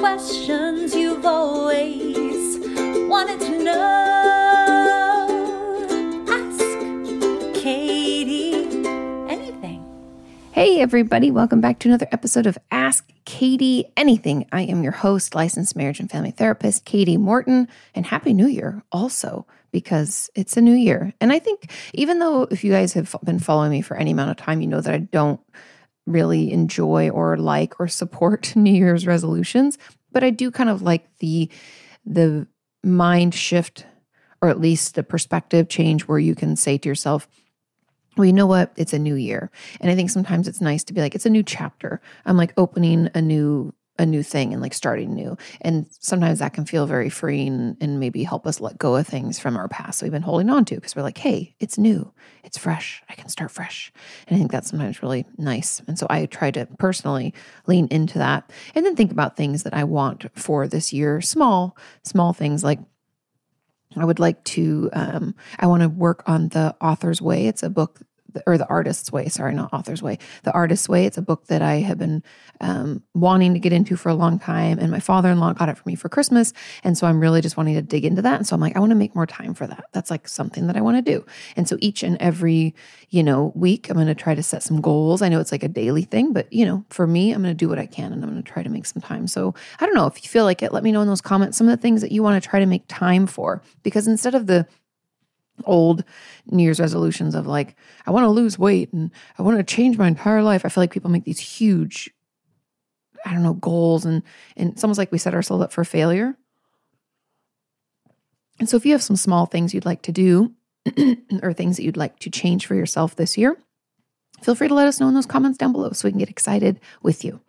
questions you've always wanted to know. Ask Kati anything. Hey, everybody, welcome back to another episode of Ask Kati Anything. I am your host, licensed marriage and family therapist, Kati Morton, and Happy New Year also, because it's a new year. And I think, even though if you guys have been following me for any amount of time, you know that I don't really enjoy or like or support New Year's resolutions, but I do kind of like the the mind shift or at least the perspective change where you can say to yourself, well, you know what? It's a new year. And I think sometimes it's nice to be like, it's a new chapter. I'm like opening a new a new thing and like starting new. And sometimes that can feel very freeing and maybe help us let go of things from our past we've been holding on to because we're like, hey, it's new, it's fresh, I can start fresh. And I think that's sometimes really nice. And so I try to personally lean into that and then think about things that I want for this year, small, small things like I would like to, um, I want to work on The Author's Way. It's a book or the artist's way sorry not author's way the artist's way. It's a book that i have been um, wanting to get into for a long time and my father-in-law got it for me for christmas and so i'm really just wanting to dig into that and so i'm like i want to make more time for that. That's like something that i want to do. And so each and every you know week i'm going to try to set some goals. I know it's like a daily thing but you know for me i'm going to do what i can and i'm going to try to make some time. So i don't know if you feel like it let me know in those comments some of the things that you want to try to make time for because instead of the old New Year's resolutions of like, I want to lose weight and I want to change my entire life. I feel like people make these huge, I don't know, goals and and it's almost like we set ourselves up for failure. And so if you have some small things you'd like to do or things that you'd like to change for yourself this year, feel free to let us know in those comments down below so we can get excited with you.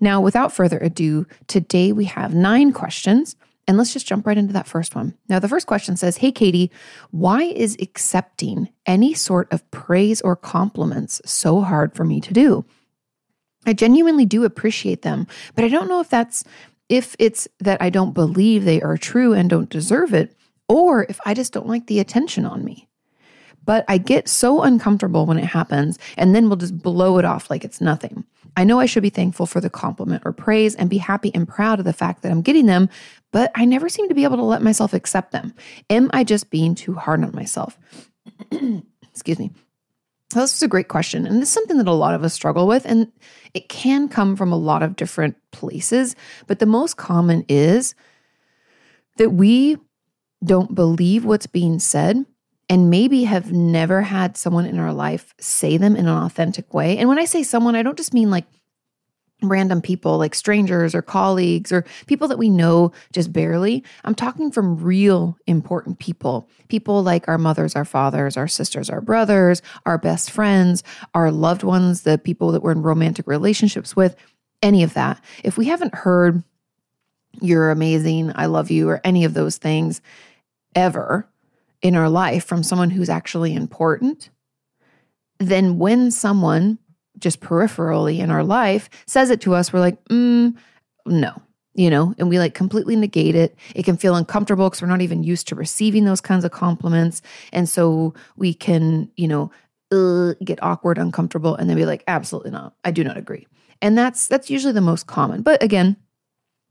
Now, without further ado, today we have nine questions and let's just jump right into that first one. Now, the first question says Hey, Kati, why is accepting any sort of praise or compliments so hard for me to do? I genuinely do appreciate them, but I don't know if that's if it's that I don't believe they are true and don't deserve it, or if I just don't like the attention on me. But I get so uncomfortable when it happens, and then we'll just blow it off like it's nothing. I know I should be thankful for the compliment or praise and be happy and proud of the fact that I'm getting them, but I never seem to be able to let myself accept them. Am I just being too hard on myself? Excuse me. So this is a great question. And this is something that a lot of us struggle with. And it can come from a lot of different places. But the most common is that we don't believe what's being said and maybe have never had someone in our life say them in an authentic way. And when I say someone, I don't just mean like random people like strangers or colleagues or people that we know just barely. I'm talking from real important people. People like our mothers, our fathers, our sisters, our brothers, our best friends, our loved ones, the people that we're in romantic relationships with, any of that. If we haven't heard you're amazing, I love you, or any of those things ever in our life from someone who's actually important, then when someone just peripherally in our life says it to us, we're like, mm, no, you know, and we like completely negate it. It can feel uncomfortable because we're not even used to receiving those kinds of compliments. And so we can, you know, uh, get awkward, uncomfortable, and then be like, absolutely not. I do not agree. And that's that's usually the most common. But again,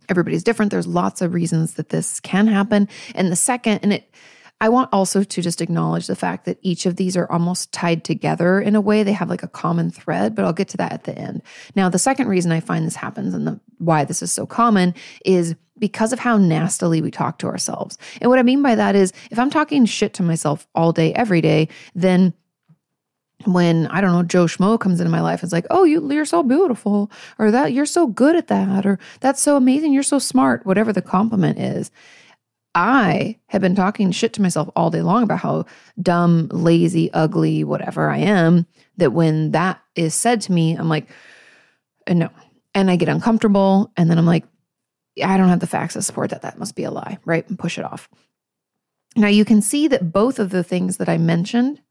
everybody's different. There's lots of reasons that this can happen. And the second, and it I want also to just acknowledge the fact that each of these are almost tied together in a way. They have like a common thread, but I'll get to that at the end. Now, the second reason I find this happens and the, why this is so common is because of how nastily we talk to ourselves. And what I mean by that is if I'm talking shit to myself all day, every day, then when I don't know Joe Schmo comes into my life, it's like, oh, you you're so beautiful, or that you're so good at that, or that's so amazing, you're so smart, whatever the compliment is. I have been talking shit to myself all day long about how dumb, lazy, ugly, whatever I am. That when that is said to me, I'm like, uh, no. And I get uncomfortable. And then I'm like, I don't have the facts to support that. That must be a lie, right? And push it off. Now you can see that both of the things that I mentioned,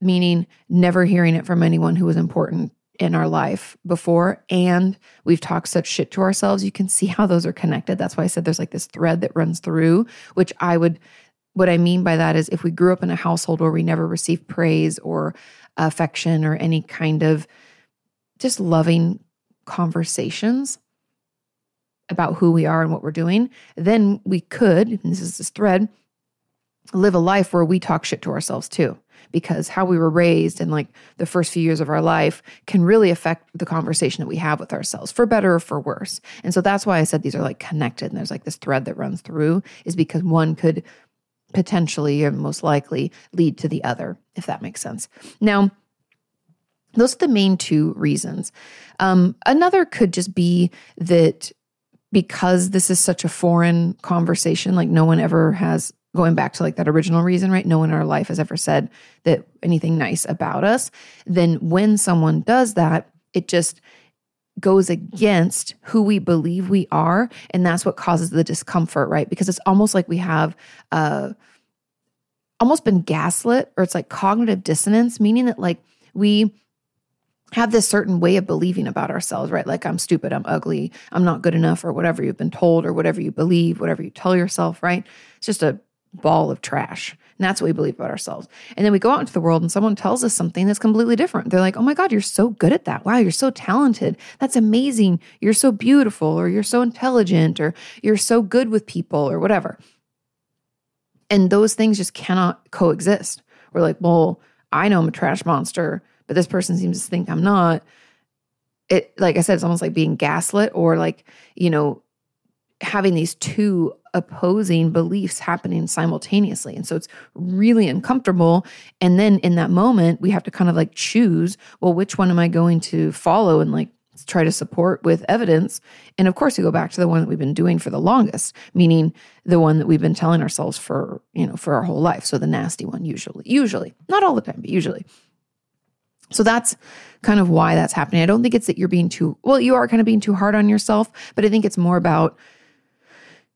meaning never hearing it from anyone who was important in our life before, and we've talked such shit to ourselves, you can see how those are connected. That's why I said there's like this thread that runs through, which I would, what I mean by that is if we grew up in a household where we never received praise or affection or any kind of just loving conversations about who we are and what we're doing, then we could, this is this thread, live a life where we talk shit to ourselves too. Because how we were raised and like the first few years of our life can really affect the conversation that we have with ourselves for better or for worse. And so that's why I said these are like connected and there's like this thread that runs through, is because one could potentially or most likely lead to the other, if that makes sense. Now, those are the main two reasons. Um, another could just be that because this is such a foreign conversation, like no one ever has going back to like that original reason, right? No one in our life has ever said that anything nice about us. Then when someone does that, it just goes against who we believe we are. And that's what causes the discomfort, right? Because it's almost like we have uh almost been gaslit or it's like cognitive dissonance, meaning that like we have this certain way of believing about ourselves, right? Like, I'm stupid, I'm ugly, I'm not good enough, or whatever you've been told, or whatever you believe, whatever you tell yourself, right? It's just a ball of trash. And that's what we believe about ourselves. And then we go out into the world and someone tells us something that's completely different. They're like, oh my God, you're so good at that. Wow, you're so talented. That's amazing. You're so beautiful, or you're so intelligent, or you're so good with people, or whatever. And those things just cannot coexist. We're like, well, I know I'm a trash monster but this person seems to think I'm not. It, like I said, it's almost like being gaslit or like, you know, having these two opposing beliefs happening simultaneously. And so it's really uncomfortable. And then in that moment, we have to kind of like choose, well, which one am I going to follow and like try to support with evidence? And of course, we go back to the one that we've been doing for the longest, meaning the one that we've been telling ourselves for, you know, for our whole life. So the nasty one, usually, usually, not all the time, but usually. So that's kind of why that's happening. I don't think it's that you're being too, well, you are kind of being too hard on yourself, but I think it's more about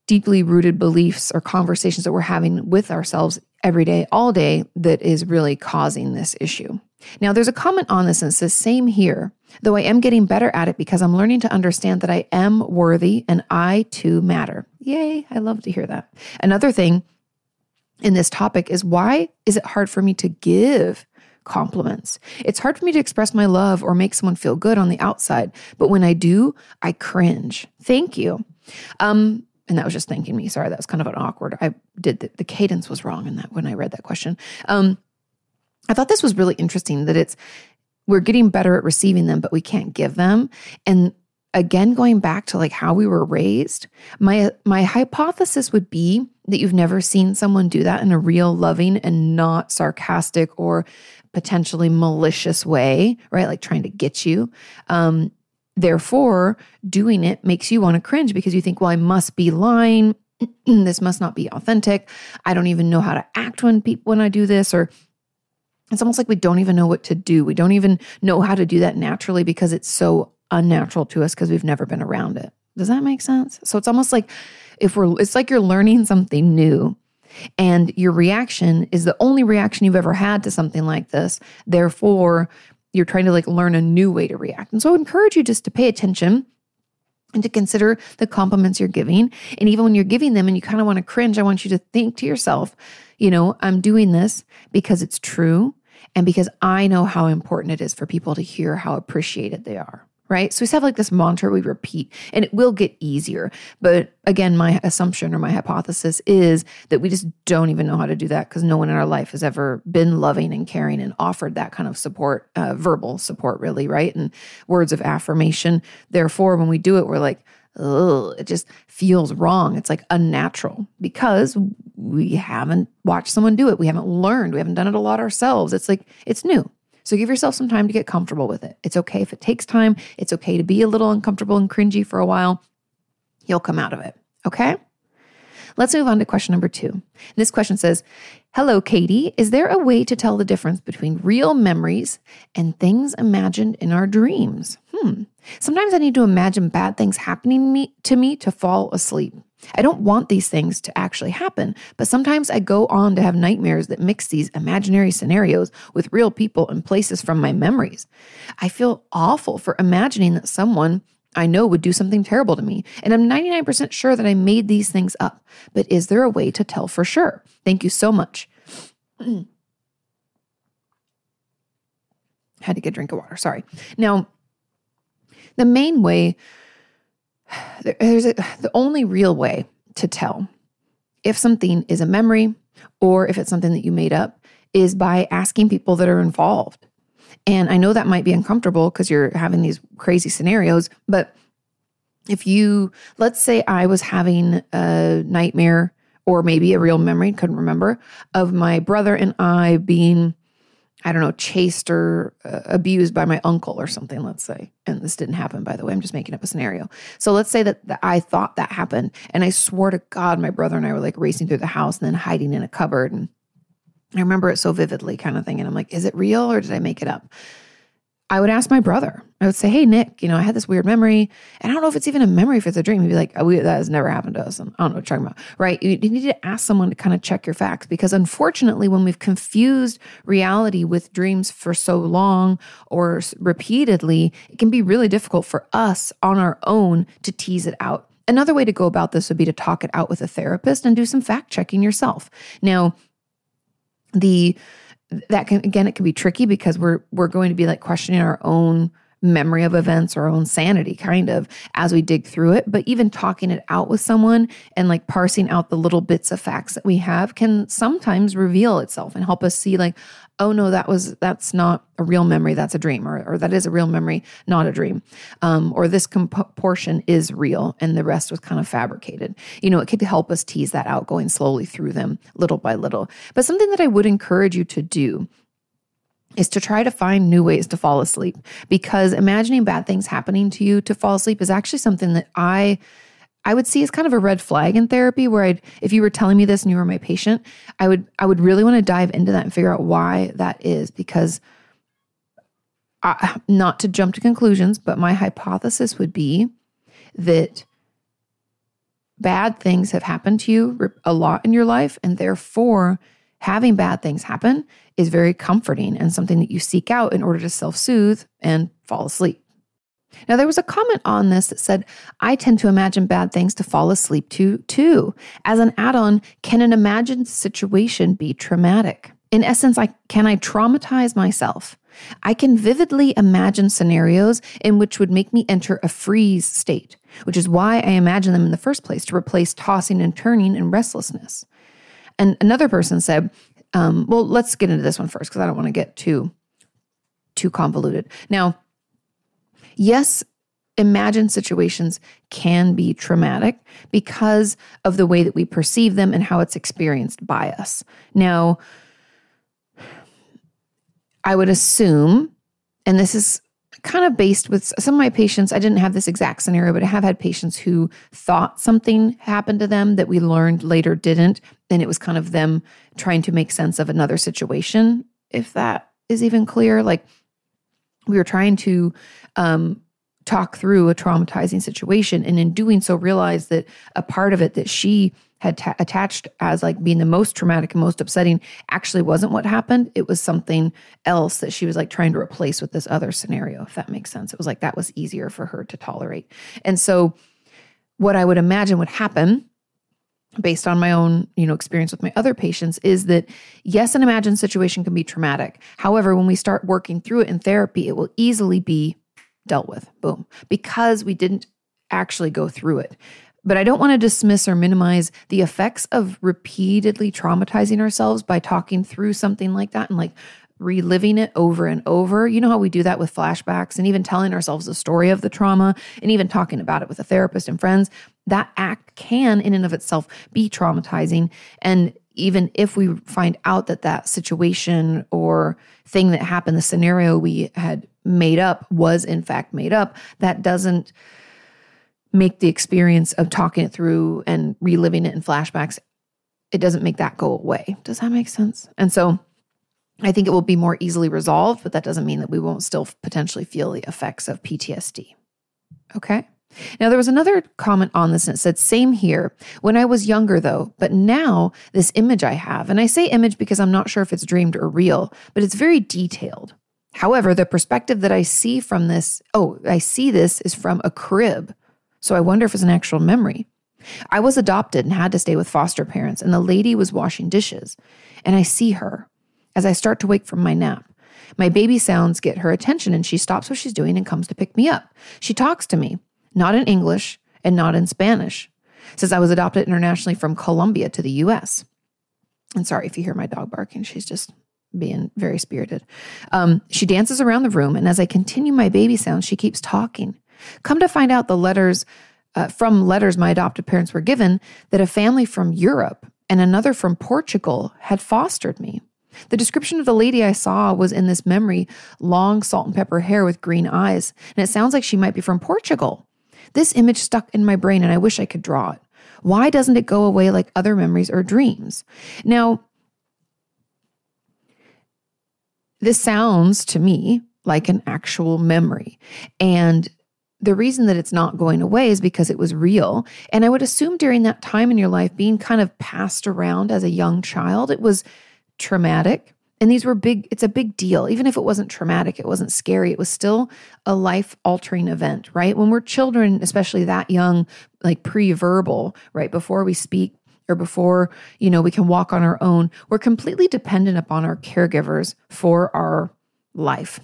deeply rooted beliefs or conversations that we're having with ourselves every day, all day, that is really causing this issue. Now, there's a comment on this and it says, Same here, though I am getting better at it because I'm learning to understand that I am worthy and I too matter. Yay, I love to hear that. Another thing in this topic is why is it hard for me to give compliments. It's hard for me to express my love or make someone feel good on the outside, but when I do, I cringe. Thank you. Um, and that was just thanking me. Sorry, that was kind of an awkward. I did the, the cadence was wrong in that when I read that question. Um, I thought this was really interesting that it's we're getting better at receiving them, but we can't give them. And again, going back to like how we were raised, my my hypothesis would be that you've never seen someone do that in a real loving and not sarcastic or potentially malicious way, right? Like trying to get you. Um, therefore, doing it makes you want to cringe because you think, well, I must be lying. this must not be authentic. I don't even know how to act when people when I do this or it's almost like we don't even know what to do. We don't even know how to do that naturally because it's so unnatural to us because we've never been around it. Does that make sense? So it's almost like if we're it's like you're learning something new and your reaction is the only reaction you've ever had to something like this. Therefore, you're trying to like learn a new way to react. And so I would encourage you just to pay attention and to consider the compliments you're giving. And even when you're giving them and you kind of want to cringe, I want you to think to yourself, you know, I'm doing this because it's true and because I know how important it is for people to hear how appreciated they are right? So we have like this mantra we repeat and it will get easier. But again, my assumption or my hypothesis is that we just don't even know how to do that because no one in our life has ever been loving and caring and offered that kind of support, uh, verbal support, really, right? And words of affirmation. Therefore, when we do it, we're like, Ugh, it just feels wrong. It's like unnatural because we haven't watched someone do it. We haven't learned. We haven't done it a lot ourselves. It's like, it's new. So give yourself some time to get comfortable with it. It's okay if it takes time. It's okay to be a little uncomfortable and cringy for a while. You'll come out of it. Okay? Let's move on to question number two. This question says Hello, Kati. Is there a way to tell the difference between real memories and things imagined in our dreams? hmm, sometimes I need to imagine bad things happening me, to me to fall asleep. I don't want these things to actually happen, but sometimes I go on to have nightmares that mix these imaginary scenarios with real people and places from my memories. I feel awful for imagining that someone I know would do something terrible to me, and I'm 99% sure that I made these things up. But is there a way to tell for sure? Thank you so much. Had to get a drink of water. Sorry. Now, the main way, there's a, the only real way to tell if something is a memory or if it's something that you made up is by asking people that are involved. And I know that might be uncomfortable because you're having these crazy scenarios, but if you, let's say I was having a nightmare or maybe a real memory, couldn't remember, of my brother and I being I don't know, chased or uh, abused by my uncle or something, let's say. And this didn't happen, by the way. I'm just making up a scenario. So let's say that, that I thought that happened. And I swore to God, my brother and I were like racing through the house and then hiding in a cupboard. And I remember it so vividly, kind of thing. And I'm like, is it real or did I make it up? I would ask my brother. I would say, "Hey, Nick, you know, I had this weird memory, and I don't know if it's even a memory, if it's a dream." He'd be like, oh, "That has never happened to us." And I don't know what you're talking about, right? You, you need to ask someone to kind of check your facts because, unfortunately, when we've confused reality with dreams for so long or repeatedly, it can be really difficult for us on our own to tease it out. Another way to go about this would be to talk it out with a therapist and do some fact checking yourself. Now, the that can again it can be tricky because we're we're going to be like questioning our own memory of events, our own sanity, kind of, as we dig through it. But even talking it out with someone and like parsing out the little bits of facts that we have can sometimes reveal itself and help us see, like, oh no, that was, that's not a real memory, that's a dream, or, or that is a real memory, not a dream. Um, or this comp- portion is real and the rest was kind of fabricated. You know, it could help us tease that out going slowly through them little by little. But something that I would encourage you to do is to try to find new ways to fall asleep because imagining bad things happening to you to fall asleep is actually something that I I would see as kind of a red flag in therapy where I'd if you were telling me this and you were my patient, I would I would really want to dive into that and figure out why that is because I, not to jump to conclusions, but my hypothesis would be that bad things have happened to you a lot in your life and therefore having bad things happen is very comforting and something that you seek out in order to self soothe and fall asleep. Now, there was a comment on this that said, I tend to imagine bad things to fall asleep to, too. As an add on, can an imagined situation be traumatic? In essence, I, can I traumatize myself? I can vividly imagine scenarios in which would make me enter a freeze state, which is why I imagine them in the first place to replace tossing and turning and restlessness. And another person said, um, well, let's get into this one first because I don't want to get too too convoluted. Now, yes, imagined situations can be traumatic because of the way that we perceive them and how it's experienced by us. Now, I would assume, and this is kind of based with some of my patients. I didn't have this exact scenario, but I have had patients who thought something happened to them that we learned later didn't. And it was kind of them trying to make sense of another situation, if that is even clear. Like we were trying to um, talk through a traumatizing situation. And in doing so, realized that a part of it that she had ta- attached as like being the most traumatic and most upsetting actually wasn't what happened. It was something else that she was like trying to replace with this other scenario, if that makes sense. It was like that was easier for her to tolerate. And so, what I would imagine would happen based on my own you know experience with my other patients is that yes an imagined situation can be traumatic. However when we start working through it in therapy it will easily be dealt with. Boom. Because we didn't actually go through it. But I don't want to dismiss or minimize the effects of repeatedly traumatizing ourselves by talking through something like that and like reliving it over and over. You know how we do that with flashbacks and even telling ourselves the story of the trauma and even talking about it with a therapist and friends. That act can, in and of itself, be traumatizing. And even if we find out that that situation or thing that happened, the scenario we had made up was in fact made up, that doesn't make the experience of talking it through and reliving it in flashbacks, it doesn't make that go away. Does that make sense? And so I think it will be more easily resolved, but that doesn't mean that we won't still potentially feel the effects of PTSD. Okay. Now, there was another comment on this, and it said, Same here. When I was younger, though, but now this image I have, and I say image because I'm not sure if it's dreamed or real, but it's very detailed. However, the perspective that I see from this, oh, I see this is from a crib. So I wonder if it's an actual memory. I was adopted and had to stay with foster parents, and the lady was washing dishes. And I see her as I start to wake from my nap. My baby sounds get her attention, and she stops what she's doing and comes to pick me up. She talks to me, not in English and not in Spanish. Says I was adopted internationally from Colombia to the US. And sorry if you hear my dog barking, she's just being very spirited. Um, she dances around the room, and as I continue my baby sounds, she keeps talking. Come to find out the letters uh, from letters my adopted parents were given that a family from Europe and another from Portugal had fostered me. The description of the lady I saw was in this memory long salt and pepper hair with green eyes, and it sounds like she might be from Portugal. This image stuck in my brain, and I wish I could draw it. Why doesn't it go away like other memories or dreams? Now, this sounds to me like an actual memory. And the reason that it's not going away is because it was real. And I would assume during that time in your life, being kind of passed around as a young child, it was traumatic. And these were big, it's a big deal. Even if it wasn't traumatic, it wasn't scary, it was still a life altering event, right? When we're children, especially that young, like pre verbal, right? Before we speak, or before you know we can walk on our own we're completely dependent upon our caregivers for our life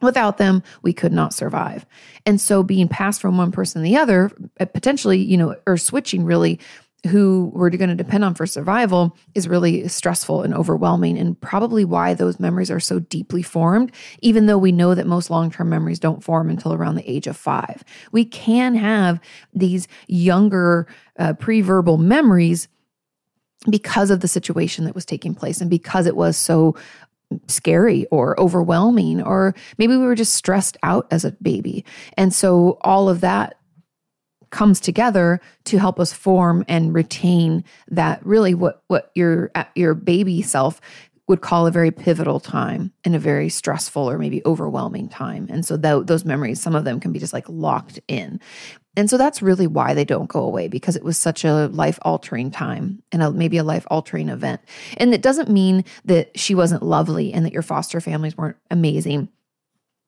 without them we could not survive and so being passed from one person to the other uh, potentially you know or switching really who we're going to depend on for survival is really stressful and overwhelming, and probably why those memories are so deeply formed, even though we know that most long term memories don't form until around the age of five. We can have these younger uh, pre verbal memories because of the situation that was taking place and because it was so scary or overwhelming, or maybe we were just stressed out as a baby. And so all of that comes together to help us form and retain that really what what your uh, your baby self would call a very pivotal time and a very stressful or maybe overwhelming time. And so th- those memories, some of them can be just like locked in. And so that's really why they don't go away because it was such a life altering time and a, maybe a life altering event. And it doesn't mean that she wasn't lovely and that your foster families weren't amazing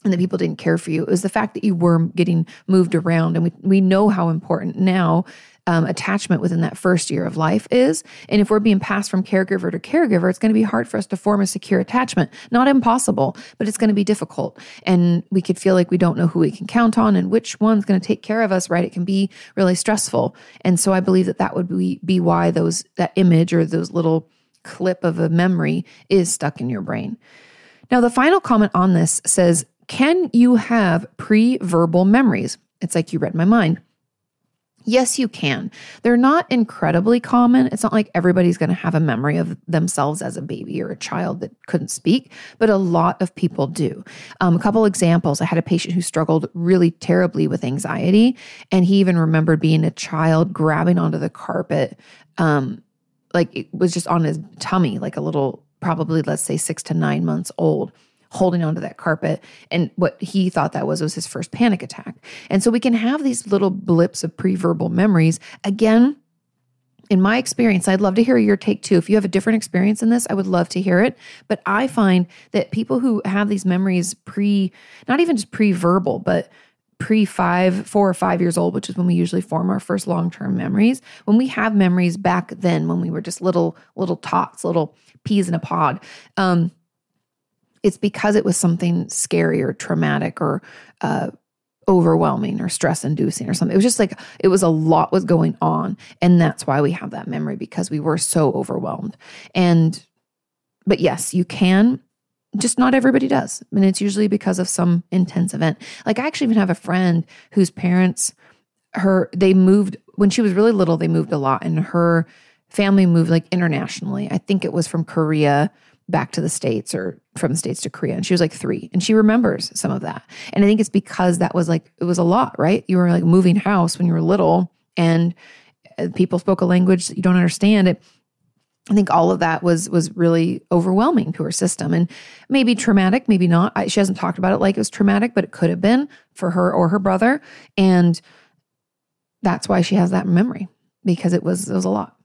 and that people didn't care for you. It was the fact that you were getting moved around. And we, we know how important now um, attachment within that first year of life is. And if we're being passed from caregiver to caregiver, it's going to be hard for us to form a secure attachment. Not impossible, but it's going to be difficult. And we could feel like we don't know who we can count on and which one's going to take care of us, right? It can be really stressful. And so I believe that that would be, be why those, that image or those little clip of a memory is stuck in your brain. Now, the final comment on this says, can you have pre verbal memories? It's like you read my mind. Yes, you can. They're not incredibly common. It's not like everybody's going to have a memory of themselves as a baby or a child that couldn't speak, but a lot of people do. Um, a couple examples I had a patient who struggled really terribly with anxiety, and he even remembered being a child grabbing onto the carpet. Um, like it was just on his tummy, like a little, probably, let's say, six to nine months old holding onto that carpet. And what he thought that was was his first panic attack. And so we can have these little blips of pre-verbal memories. Again, in my experience, I'd love to hear your take too. If you have a different experience in this, I would love to hear it. But I find that people who have these memories pre, not even just pre verbal, but pre five, four or five years old, which is when we usually form our first long term memories, when we have memories back then, when we were just little, little tots, little peas in a pod, um, it's because it was something scary or traumatic or uh, overwhelming or stress inducing or something. It was just like it was a lot was going on. And that's why we have that memory because we were so overwhelmed. And, but yes, you can. Just not everybody does. And it's usually because of some intense event. Like I actually even have a friend whose parents, her, they moved when she was really little, they moved a lot and her family moved like internationally. I think it was from Korea back to the States or from the States to Korea. And she was like three. And she remembers some of that. And I think it's because that was like, it was a lot, right? You were like moving house when you were little and uh, people spoke a language that you don't understand. It, I think all of that was was really overwhelming to her system and maybe traumatic, maybe not. I, she hasn't talked about it like it was traumatic, but it could have been for her or her brother, and that's why she has that memory because it was it was a lot.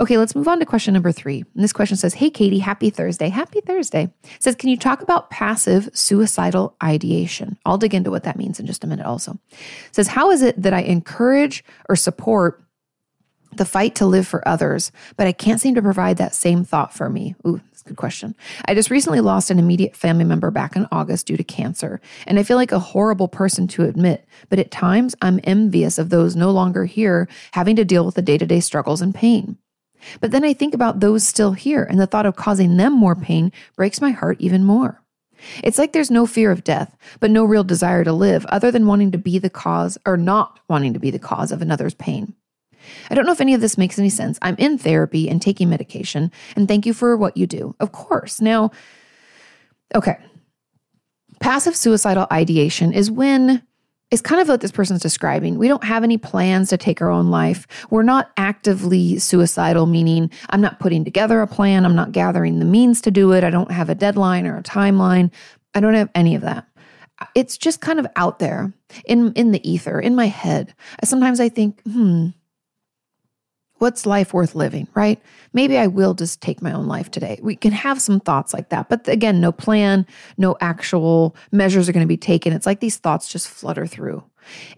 Okay, let's move on to question number three. And this question says, Hey, Kati, happy Thursday. Happy Thursday. It says, Can you talk about passive suicidal ideation? I'll dig into what that means in just a minute also. It says, How is it that I encourage or support the fight to live for others, but I can't seem to provide that same thought for me? Ooh, that's a good question. I just recently lost an immediate family member back in August due to cancer, and I feel like a horrible person to admit, but at times I'm envious of those no longer here having to deal with the day to day struggles and pain. But then I think about those still here, and the thought of causing them more pain breaks my heart even more. It's like there's no fear of death, but no real desire to live other than wanting to be the cause or not wanting to be the cause of another's pain. I don't know if any of this makes any sense. I'm in therapy and taking medication, and thank you for what you do. Of course. Now, okay. Passive suicidal ideation is when is kind of what this person's describing. We don't have any plans to take our own life. We're not actively suicidal, meaning I'm not putting together a plan. I'm not gathering the means to do it. I don't have a deadline or a timeline. I don't have any of that. It's just kind of out there in, in the ether, in my head. Sometimes I think, hmm, what's life worth living, right? Maybe I will just take my own life today. We can have some thoughts like that. But again, no plan, no actual measures are going to be taken. It's like these thoughts just flutter through.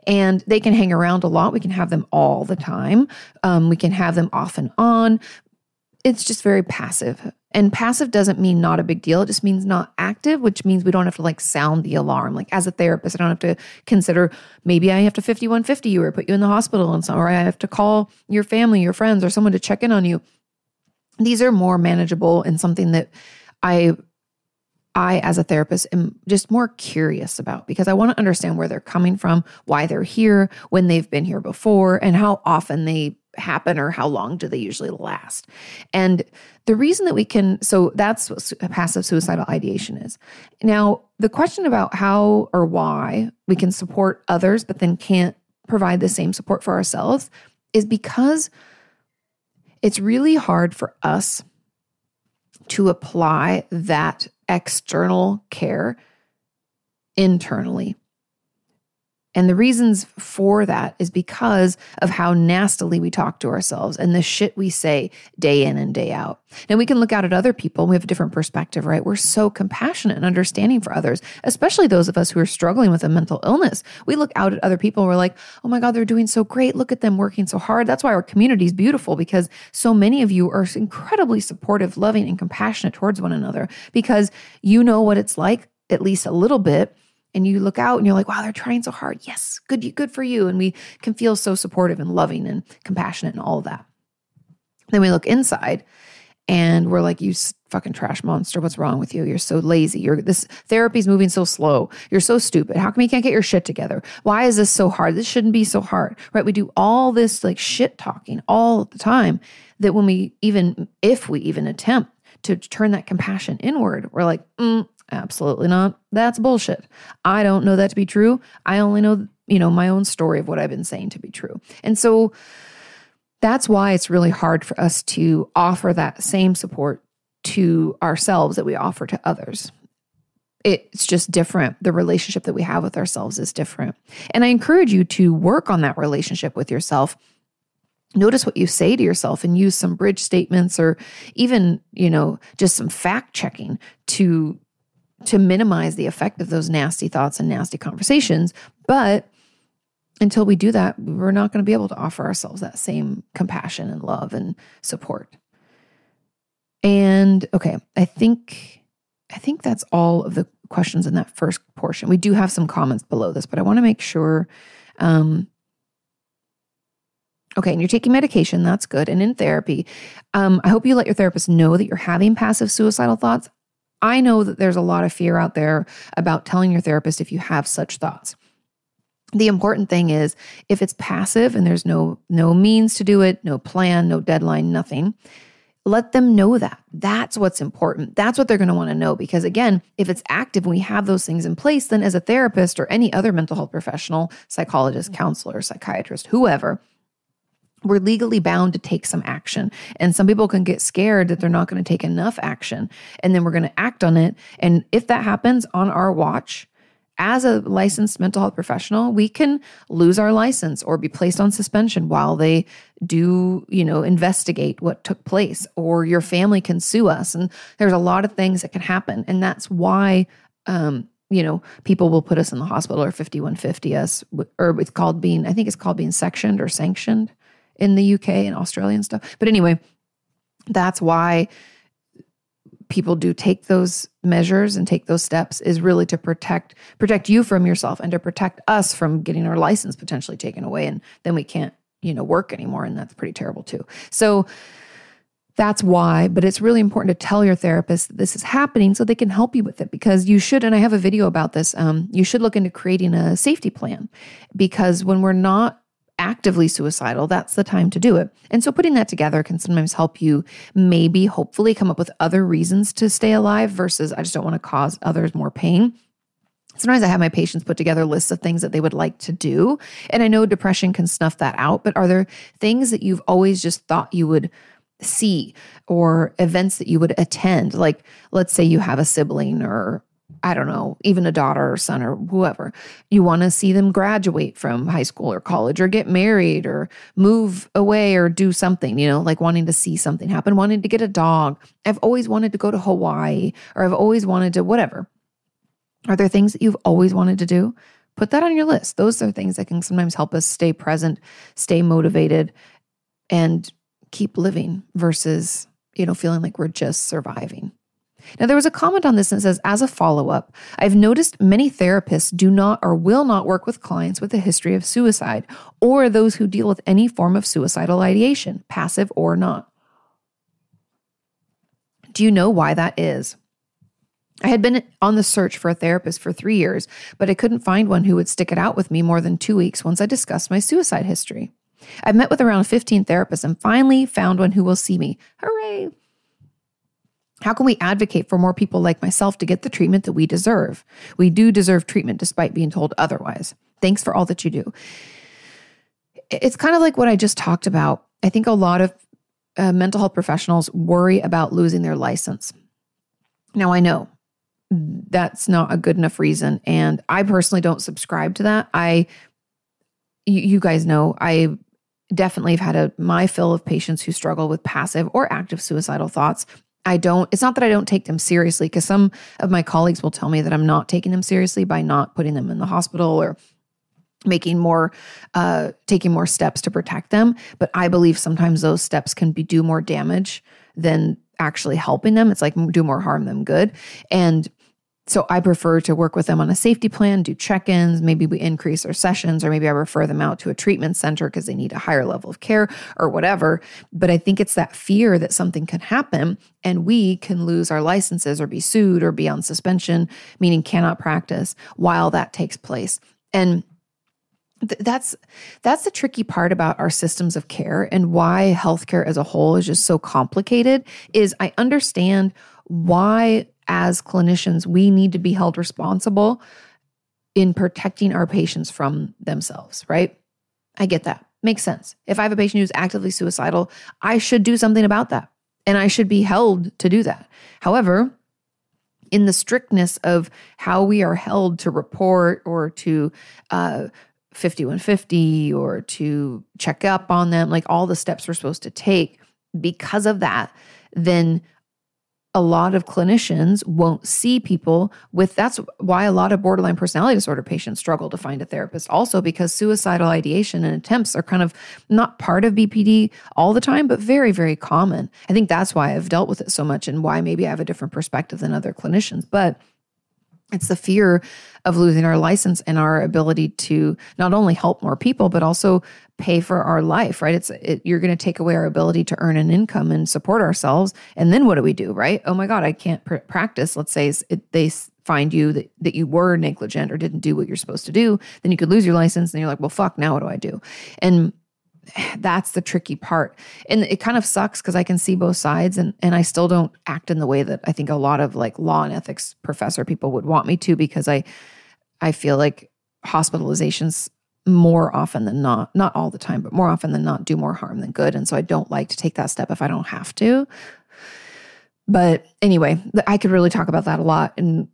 And they can hang around a lot. We can have them all the time. Um, we can have them off and on. It's just very passive. And passive doesn't mean not a big deal. It just means not active, which means we don't have to like sound the alarm. Like as a therapist, I don't have to consider maybe I have to 5150 you or put you in the hospital and some, or I have to call your family, your friends, or someone to check in on you. These are more manageable and something that I I, as a therapist, am just more curious about because I want to understand where they're coming from, why they're here, when they've been here before, and how often they happen or how long do they usually last. And the reason that we can, so that's what passive suicidal ideation is. Now, the question about how or why we can support others, but then can't provide the same support for ourselves is because it's really hard for us to apply that external care internally. And the reasons for that is because of how nastily we talk to ourselves and the shit we say day in and day out. Now we can look out at other people and we have a different perspective, right? We're so compassionate and understanding for others, especially those of us who are struggling with a mental illness. We look out at other people and we're like, oh my God, they're doing so great. Look at them working so hard. That's why our community is beautiful because so many of you are incredibly supportive, loving, and compassionate towards one another because you know what it's like, at least a little bit and you look out and you're like, wow, they're trying so hard. Yes, good, good for you. And we can feel so supportive and loving and compassionate and all of that. Then we look inside and we're like, you fucking trash monster. What's wrong with you? You're so lazy. You're this therapy's moving so slow. You're so stupid. How come you can't get your shit together? Why is this so hard? This shouldn't be so hard, right? We do all this like shit talking all the time that when we even, if we even attempt to turn that compassion inward, we're like, mm, Absolutely not. That's bullshit. I don't know that to be true. I only know, you know, my own story of what I've been saying to be true. And so that's why it's really hard for us to offer that same support to ourselves that we offer to others. It's just different. The relationship that we have with ourselves is different. And I encourage you to work on that relationship with yourself notice what you say to yourself and use some bridge statements or even you know just some fact checking to to minimize the effect of those nasty thoughts and nasty conversations. But until we do that, we're not going to be able to offer ourselves that same compassion and love and support. And okay, I think I think that's all of the questions in that first portion. We do have some comments below this, but I want to make sure um, Okay, and you're taking medication, that's good. And in therapy, um, I hope you let your therapist know that you're having passive suicidal thoughts. I know that there's a lot of fear out there about telling your therapist if you have such thoughts. The important thing is if it's passive and there's no no means to do it, no plan, no deadline, nothing, let them know that. That's what's important. That's what they're going to want to know because again, if it's active and we have those things in place, then as a therapist or any other mental health professional, psychologist, counselor, psychiatrist, whoever, we're legally bound to take some action. And some people can get scared that they're not going to take enough action. And then we're going to act on it. And if that happens on our watch, as a licensed mental health professional, we can lose our license or be placed on suspension while they do, you know, investigate what took place, or your family can sue us. And there's a lot of things that can happen. And that's why, um, you know, people will put us in the hospital or 5150 us, or it's called being, I think it's called being sectioned or sanctioned in the UK and Australia and stuff. But anyway, that's why people do take those measures and take those steps is really to protect protect you from yourself and to protect us from getting our license potentially taken away. And then we can't you know work anymore. And that's pretty terrible too. So that's why but it's really important to tell your therapist that this is happening so they can help you with it because you should and i have a video about this um, you should look into creating a safety plan because when we're not actively suicidal, that's the time to do it. And so putting that together can sometimes help you maybe, hopefully, come up with other reasons to stay alive versus I just don't want to cause others more pain. Sometimes I have my patients put together lists of things that they would like to do. And I know depression can snuff that out, but are there things that you've always just thought you would see or events that you would attend? Like, let's say you have a sibling or I don't know, even a daughter or son or whoever. You want to see them graduate from high school or college or get married or move away or do something, you know, like wanting to see something happen, wanting to get a dog. I've always wanted to go to Hawaii or I've always wanted to whatever. Are there things that you've always wanted to do? Put that on your list. Those are things that can sometimes help us stay present, stay motivated, and keep living versus, you know, feeling like we're just surviving. Now, there was a comment on this that says, as a follow up, I've noticed many therapists do not or will not work with clients with a history of suicide or those who deal with any form of suicidal ideation, passive or not. Do you know why that is? I had been on the search for a therapist for three years, but I couldn't find one who would stick it out with me more than two weeks once I discussed my suicide history. I've met with around 15 therapists and finally found one who will see me. Hooray! How can we advocate for more people like myself to get the treatment that we deserve? We do deserve treatment despite being told otherwise. Thanks for all that you do. It's kind of like what I just talked about. I think a lot of uh, mental health professionals worry about losing their license. Now, I know that's not a good enough reason. And I personally don't subscribe to that. I, you, you guys know, I definitely have had a my fill of patients who struggle with passive or active suicidal thoughts I don't, it's not that I don't take them seriously, because some of my colleagues will tell me that I'm not taking them seriously by not putting them in the hospital or making more uh taking more steps to protect them. But i believe sometimes those steps can be do more damage than actually helping them. It's like do more harm than good. And so I prefer to work with them on a safety plan, do check ins. Maybe we increase our sessions, or maybe I refer them out to a treatment center because they need a higher level of care or whatever. But I think it's that fear that something can happen and we can lose our licenses or be sued or be on suspension, meaning cannot practice while that takes place. And that's that's the tricky part about our systems of care and why healthcare as a whole is just so complicated is I understand why as clinicians, we need to be held responsible in protecting our patients from themselves, right? I get that. Makes sense. If I have a patient who's actively suicidal, I should do something about that and I should be held to do that. However, in the strictness of how we are held to report or to uh, 5150 or to check up on them, like all the steps we're supposed to take, because of that, then a lot of clinicians won't see people with that's why a lot of borderline personality disorder patients struggle to find a therapist also because suicidal ideation and attempts are kind of not part of BPD all the time but very very common. I think that's why I've dealt with it so much and why maybe I have a different perspective than other clinicians but it's the fear of losing our license and our ability to not only help more people but also pay for our life right? It's it, you're going to take away our ability to earn an income and support ourselves. And then what do we do right? Oh my god i can't pr- practice. Let's say it, they find you that, that you were negligent or didn't do what you're supposed to do. Then you could lose your license and you're like well fuck now what do i do? And that's the tricky part. And it kind of sucks because I can see both sides and, and I still don't act in the way that I think a lot of like law and ethics professor people would want me to because I I feel like hospitalizations more often than not, not all the time, but more often than not, do more harm than good. And so I don't like to take that step if I don't have to. But anyway, I could really talk about that a lot. And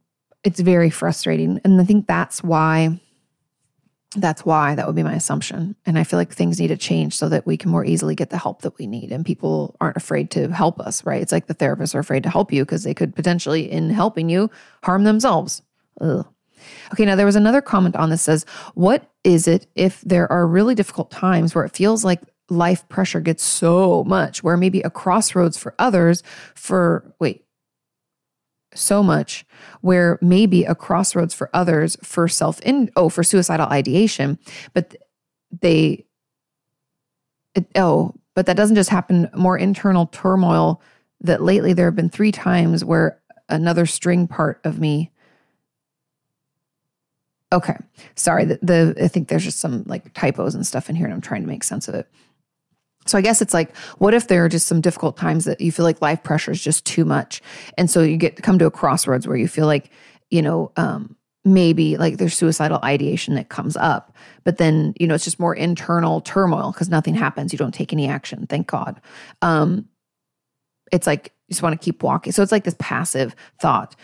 it's very frustrating. And I think that's why that's why that would be my assumption. And I feel like things need to change so that we can more easily get the help that we need and people aren't afraid to help us, right? It's like the therapists are afraid to help you because they could potentially, in helping you, harm themselves. Ugh. Okay, now there was another comment on this says, What is it if there are really difficult times where it feels like life pressure gets so much, where maybe a crossroads for others, for, wait, so much where maybe a crossroads for others for self in oh for suicidal ideation but they it, oh but that doesn't just happen more internal turmoil that lately there have been three times where another string part of me okay sorry the, the i think there's just some like typos and stuff in here and i'm trying to make sense of it so I guess it's like, what if there are just some difficult times that you feel like life pressure is just too much, and so you get come to a crossroads where you feel like, you know, um, maybe like there's suicidal ideation that comes up, but then you know it's just more internal turmoil because nothing happens. You don't take any action. Thank God. Um, it's like you just want to keep walking. So it's like this passive thought.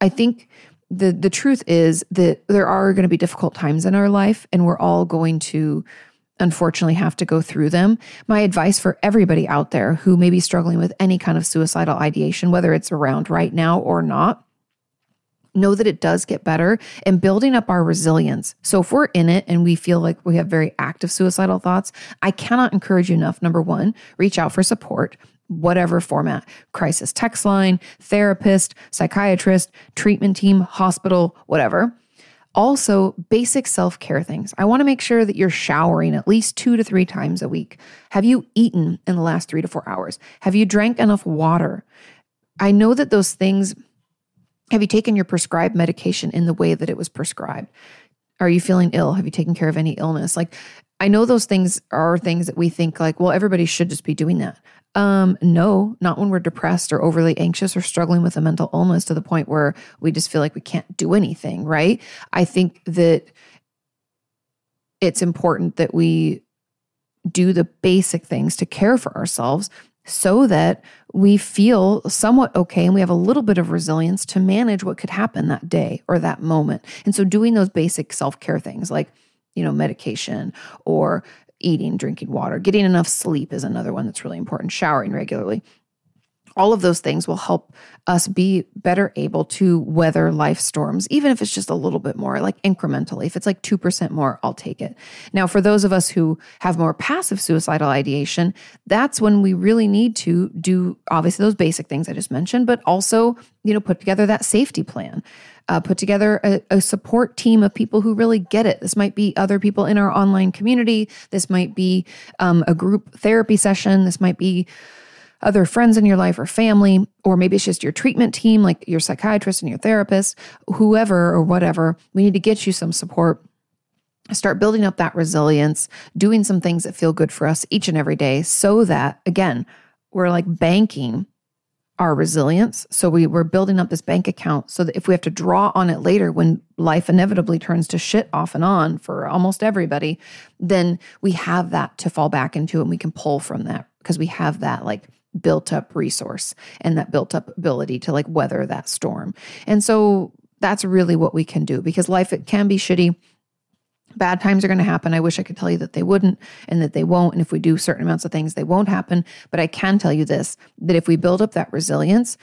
I think the the truth is that there are going to be difficult times in our life, and we're all going to unfortunately have to go through them. My advice for everybody out there who may be struggling with any kind of suicidal ideation, whether it's around right now or not, know that it does get better and building up our resilience. So if we're in it and we feel like we have very active suicidal thoughts, I cannot encourage you enough. Number one, reach out for support. Whatever format, crisis text line, therapist, psychiatrist, treatment team, hospital, whatever. Also, basic self care things. I want to make sure that you're showering at least two to three times a week. Have you eaten in the last three to four hours? Have you drank enough water? I know that those things. Have you taken your prescribed medication in the way that it was prescribed? Are you feeling ill? Have you taken care of any illness? Like, I know those things are things that we think like, well, everybody should just be doing that. Um, no, not when we're depressed or overly anxious or struggling with a mental illness to the point where we just feel like we can't do anything, right? I think that it's important that we do the basic things to care for ourselves so that we feel somewhat okay and we have a little bit of resilience to manage what could happen that day or that moment. And so doing those basic self-care things like you know medication or eating, drinking water, getting enough sleep is another one that's really important, showering regularly. All of those things will help us be better able to weather life storms, even if it's just a little bit more, like incrementally. If it's like 2% more, I'll take it. Now, for those of us who have more passive suicidal ideation, that's when we really need to do obviously those basic things I just mentioned, but also, you know, put together that safety plan uh, put together a, a, support team of people who really get it. This might be other people in our online community. This might be um, a group therapy session. This might be other friends in your life or family, or maybe it's just your treatment team, like your psychiatrist and your therapist, whoever or whatever. We need to get you some support. Start building up that resilience, doing some things that feel good for us each and every day so that, again, we're like banking our resilience. So we were building up this bank account so that if we have to draw on it later when life inevitably turns to shit off and on for almost everybody, then we have that to fall back into and we can pull from that because we have that like built up resource and that built up ability to like weather that storm. And so that's really what we can do because life it can be shitty Bad times are going to happen. I wish I could tell you that they wouldn't and that they won't. And if we do certain amounts of things, they won't happen. But I can tell you this that if we build up that resilience,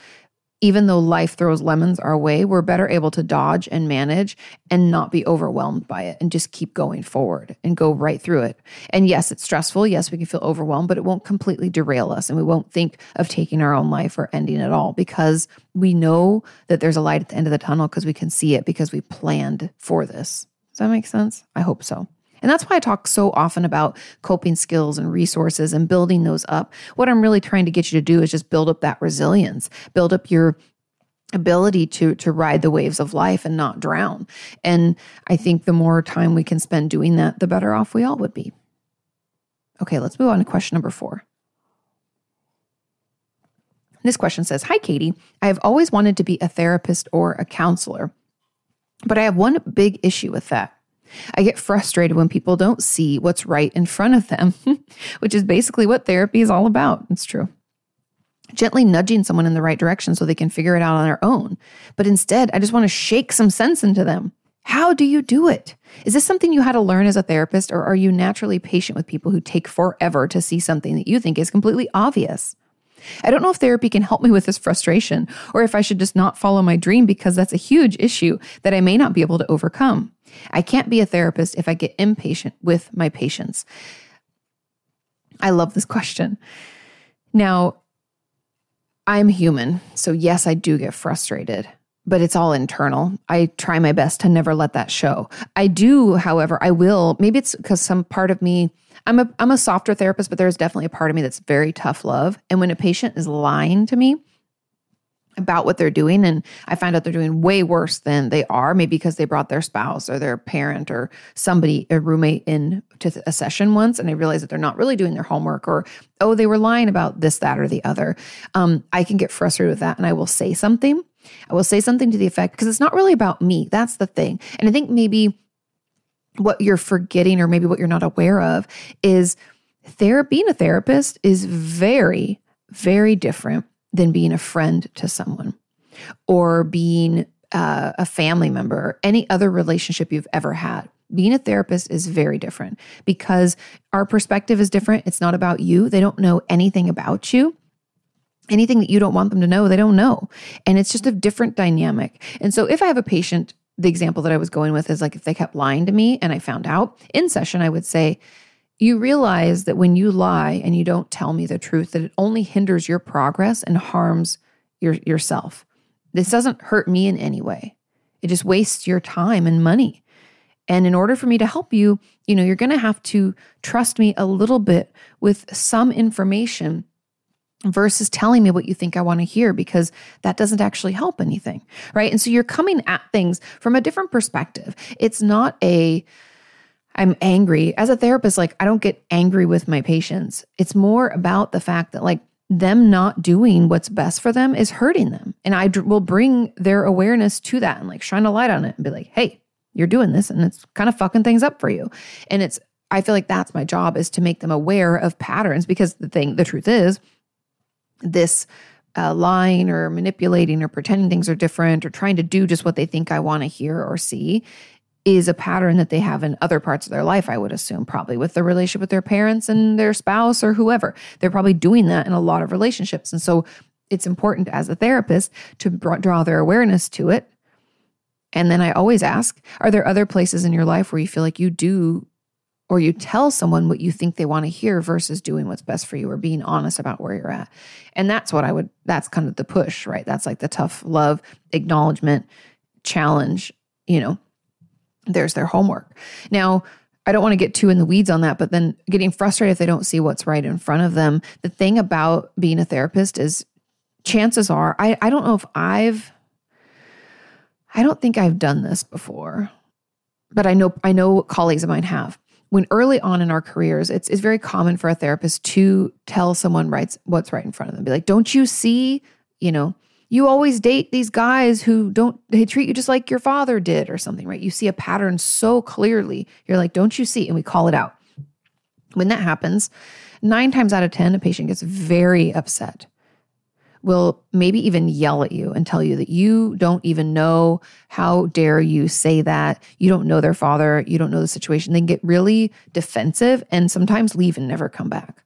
even though life throws lemons our way, we're better able to dodge and manage and not be overwhelmed by it and just keep going forward and go right through it. And yes, it's stressful. Yes, we can feel overwhelmed, but it won't completely derail us and we won't think of taking our own life or ending it all because we know that there's a light at the end of the tunnel because we can see it because we planned for this. Does that make sense? I hope so. And that's why I talk so often about coping skills and resources and building those up. What I'm really trying to get you to do is just build up that resilience, build up your ability to to ride the waves of life and not drown. And I think the more time we can spend doing that, the better off we all would be. Okay, let's move on to question number 4. This question says, "Hi Kati, I have always wanted to be a therapist or a counselor. But I have one big issue with that. I get frustrated when people don't see what's right in front of them, which is basically what therapy is all about. It's true. Gently nudging someone in the right direction so they can figure it out on their own. But instead, I just want to shake some sense into them. How do you do it? Is this something you had to learn as a therapist, or are you naturally patient with people who take forever to see something that you think is completely obvious? I don't know if therapy can help me with this frustration, or if I should just not follow my dream because that's a huge issue that I may not be able to overcome. I can't be a therapist if I get impatient with my patients. I love this question. Now, I'm human, so yes, I do get frustrated but it's all internal. I try my best to never let that show. I do, however, I will. Maybe it's because some part of me, I'm a I'm a softer therapist, but there's definitely a part of me that's very tough love. And when a patient is lying to me about what they're doing, and I find out they're doing way worse than they are, maybe because they brought their spouse or their parent or somebody, a roommate, in to a session once, and I realize that they're not really doing their homework, or oh, they were lying about this, that, or the other. Um, I can get frustrated with that, and I will say something I will say something to the effect because it's not really about me. That's the thing. And I think maybe what you're forgetting or maybe what you're not aware of is therapy being a therapist is very very different than being a friend to someone or being uh, a family member any other relationship you've ever had being a therapist is very different because our perspective is different it's not about you they don't know anything about you anything that you don't want them to know, they don't know. And it's just a different dynamic. And so if I have a patient, the example that I was going with is like if they kept lying to me and I found out in session, I would say, you realize that when you lie and you don't tell me the truth, that it only hinders your progress and harms your, yourself. This doesn't hurt me in any way. It just wastes your time and money. And in order for me to help you, you know, you're going to have to trust me a little bit with some information versus telling me what you think I want to hear because that doesn't actually help anything, right? And so you're coming at things from a different perspective. It's not a I'm angry. As a therapist, like I don't get angry with my patients. It's more about the fact that like them not doing what's best for them is hurting them. And I d- will bring their awareness to that and like shine a light on it and be like, "Hey, you're doing this and it's kind of fucking things up for you." And it's I feel like that's my job is to make them aware of patterns because the thing the truth is this uh, lying or manipulating or pretending things are different or trying to do just what they think I want to hear or see is a pattern that they have in other parts of their life, I would assume, probably with their relationship with their parents and their spouse or whoever. They're probably doing that in a lot of relationships. And so it's important as a therapist to draw their awareness to it. And then I always ask, are there other places in your life where you feel like you do or you tell someone what you think they want to hear versus doing what's best for you or being honest about where you're at. And that's what I would, that's kind of the push, right? That's like the tough love, acknowledgement, challenge, you know, there's their homework. Now, I don't want to get too in the weeds on that, but then getting frustrated if they don't see what's right in front of them. The thing about being a therapist is chances are, I, I don't know if I've, I don't think I've done this before, but I know, I know colleagues of mine have when early on in our careers, it's, it's very common for a therapist to tell someone writes what's right in front of them. Be like, don't you see, you know, you always date these guys who don't they treat you just like your father did or something, right? You see a pattern so clearly. You're like, don't you see? And we call it out. When that happens, nine times out of 10, a patient gets very upset will maybe even yell at you and tell you that you don't even know how dare you say that. You don't know their father. You don't know the situation. They get really defensive and sometimes leave and never come back.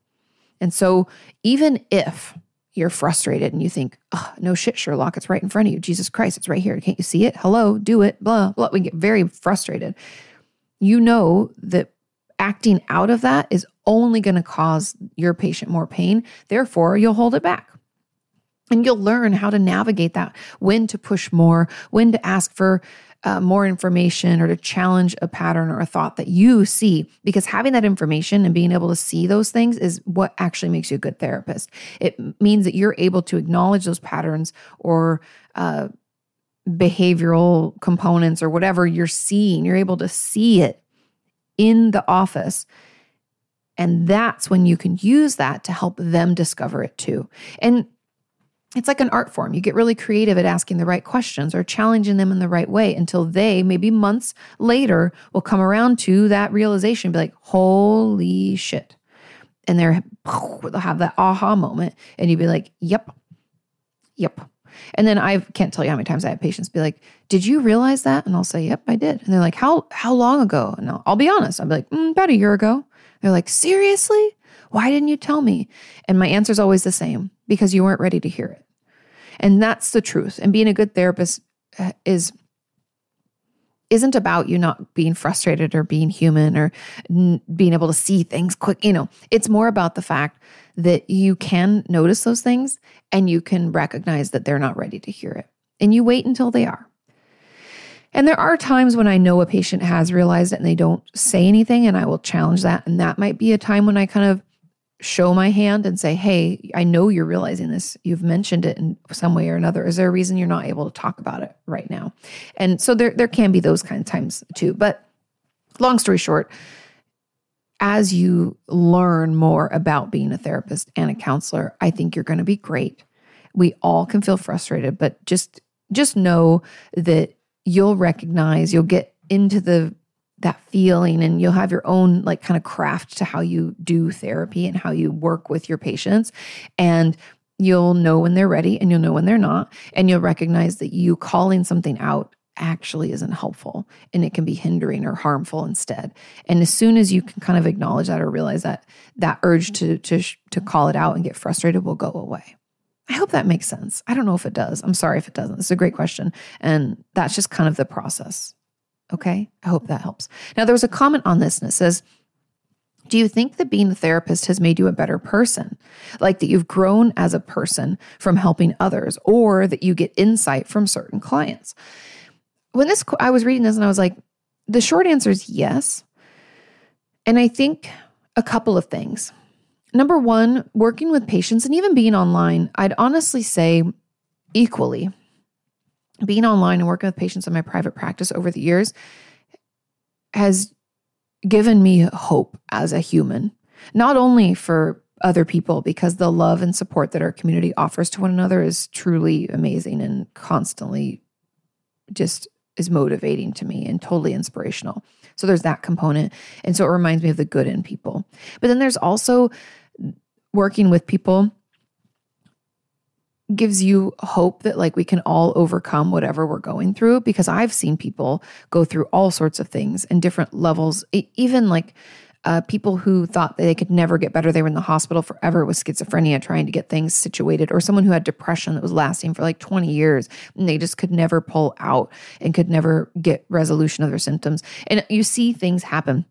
And so even if you're frustrated and you think oh, no shit sherlock it's right in front of you. Jesus christ it's right here. Can't you see it? Hello do it blah blah. We get very frustrated. You know that acting out of that is only going to cause your patient more pain. Therefore you'll hold it back and you'll learn how to navigate that, when to push more, when to ask for uh, more information or to challenge a pattern or a thought that you see. Because having that information and being able to see those things is what actually makes you a good therapist. It means that you're able to acknowledge those patterns or uh, behavioral components or whatever you're seeing. You're able to see it in the office. And that's when you can use that to help them discover it too. And it's like an art form. You get really creative at asking the right questions or challenging them in the right way until they, maybe months later, will come around to that realization and be like, holy shit. And they're, they'll have that aha moment. And you'd be like, yep, yep. And then I can't tell you how many times I have patients be like, "Did you realize that?" And I'll say, "Yep, I did." And they're like, "How how long ago?" And I'll, I'll be honest. I'll be like, mm, "About a year ago." They're like, "Seriously? Why didn't you tell me?" And my answer is always the same: because you weren't ready to hear it. And that's the truth. And being a good therapist uh, is isn't about you not being frustrated or being human or n- being able to see things quick. You know, it's more about the fact that you can notice those things and you can recognize that they're not ready to hear it. And you wait until they are. And there are times when I know a patient has realized it and they don't say anything, and I will challenge that. And that might be a time when I kind of show my hand and say, Hey, I know you're realizing this. You've mentioned it in some way or another. Is there a reason you're not able to talk about it right now? And so there, there can be those kind of times too. But long story short, as you learn more about being a therapist and a counselor, I think you're going to be great. We all can feel frustrated, but just just know that you'll recognize, you'll get into the that feeling and you'll have your own like kind of craft to how you do therapy and how you work with your patients and you'll know when they're ready and you'll know when they're not and you'll recognize that you calling something out actually isn't helpful and it can be hindering or harmful instead and as soon as you can kind of acknowledge that or realize that that urge to to to call it out and get frustrated will go away I hope that makes sense. I don't know if it does. I'm sorry if it doesn't. It's a great question. And that's just kind of the process. Okay. I hope that helps. Now, there was a comment on this and it says, do you think that being a therapist has made you a better person? Like that you've grown as a person from helping others, or that you get insight from certain clients? When this, I was reading this and I was like, the short answer is yes. And I think a couple of things. Number one, working with patients and even being online, I'd honestly say equally being online and working with patients in my private practice over the years has given me hope as a human, not only for other people, because the love and support that our community offers to one another is truly amazing and constantly just is motivating to me and totally inspirational. So there's that component. And so it reminds me of the good in people. But then there's also working with people gives you hope that like we can all overcome whatever we're going through because I've seen people go through all sorts of things and different levels. Even like uh, people who thought they could never get better they were in the hospital forever with schizophrenia trying to get things situated or someone who had depression that was lasting for like 20 years and they just could never pull out and could never get resolution of their symptoms. And you see things happen.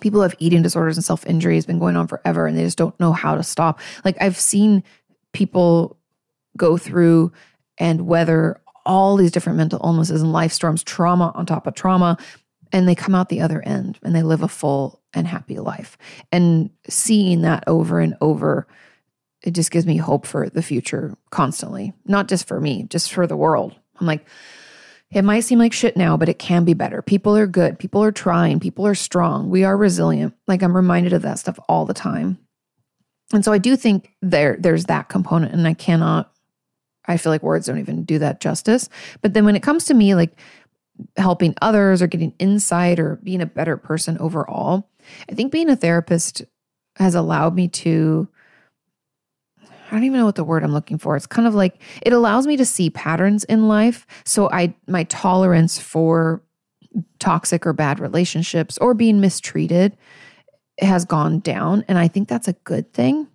People have eating disorders and self-injury has been going on forever and they just don't know how to stop. Like i've seen people go through and weather all these different mental illnesses and life storms, trauma on top of trauma, and they come out the other end and they live a full and happy life. And seeing that over and over, it just gives me hope for the future constantly, not just for me, just for the world. I'm like, it might seem like shit now, but it can be better. People are good. People are trying. People are strong. We are resilient. Like I'm reminded of that stuff all the time. And so I do think there there's that component and I cannot I feel like words don't even do that justice. But then when it comes to me, like helping others or getting insight or being a better person overall, I think being a therapist has allowed me to. I don't even know what the word I'm looking for. It's kind of like it allows me to see patterns in life. So I my tolerance for toxic or bad relationships or being mistreated has gone down and I think that's a good thing.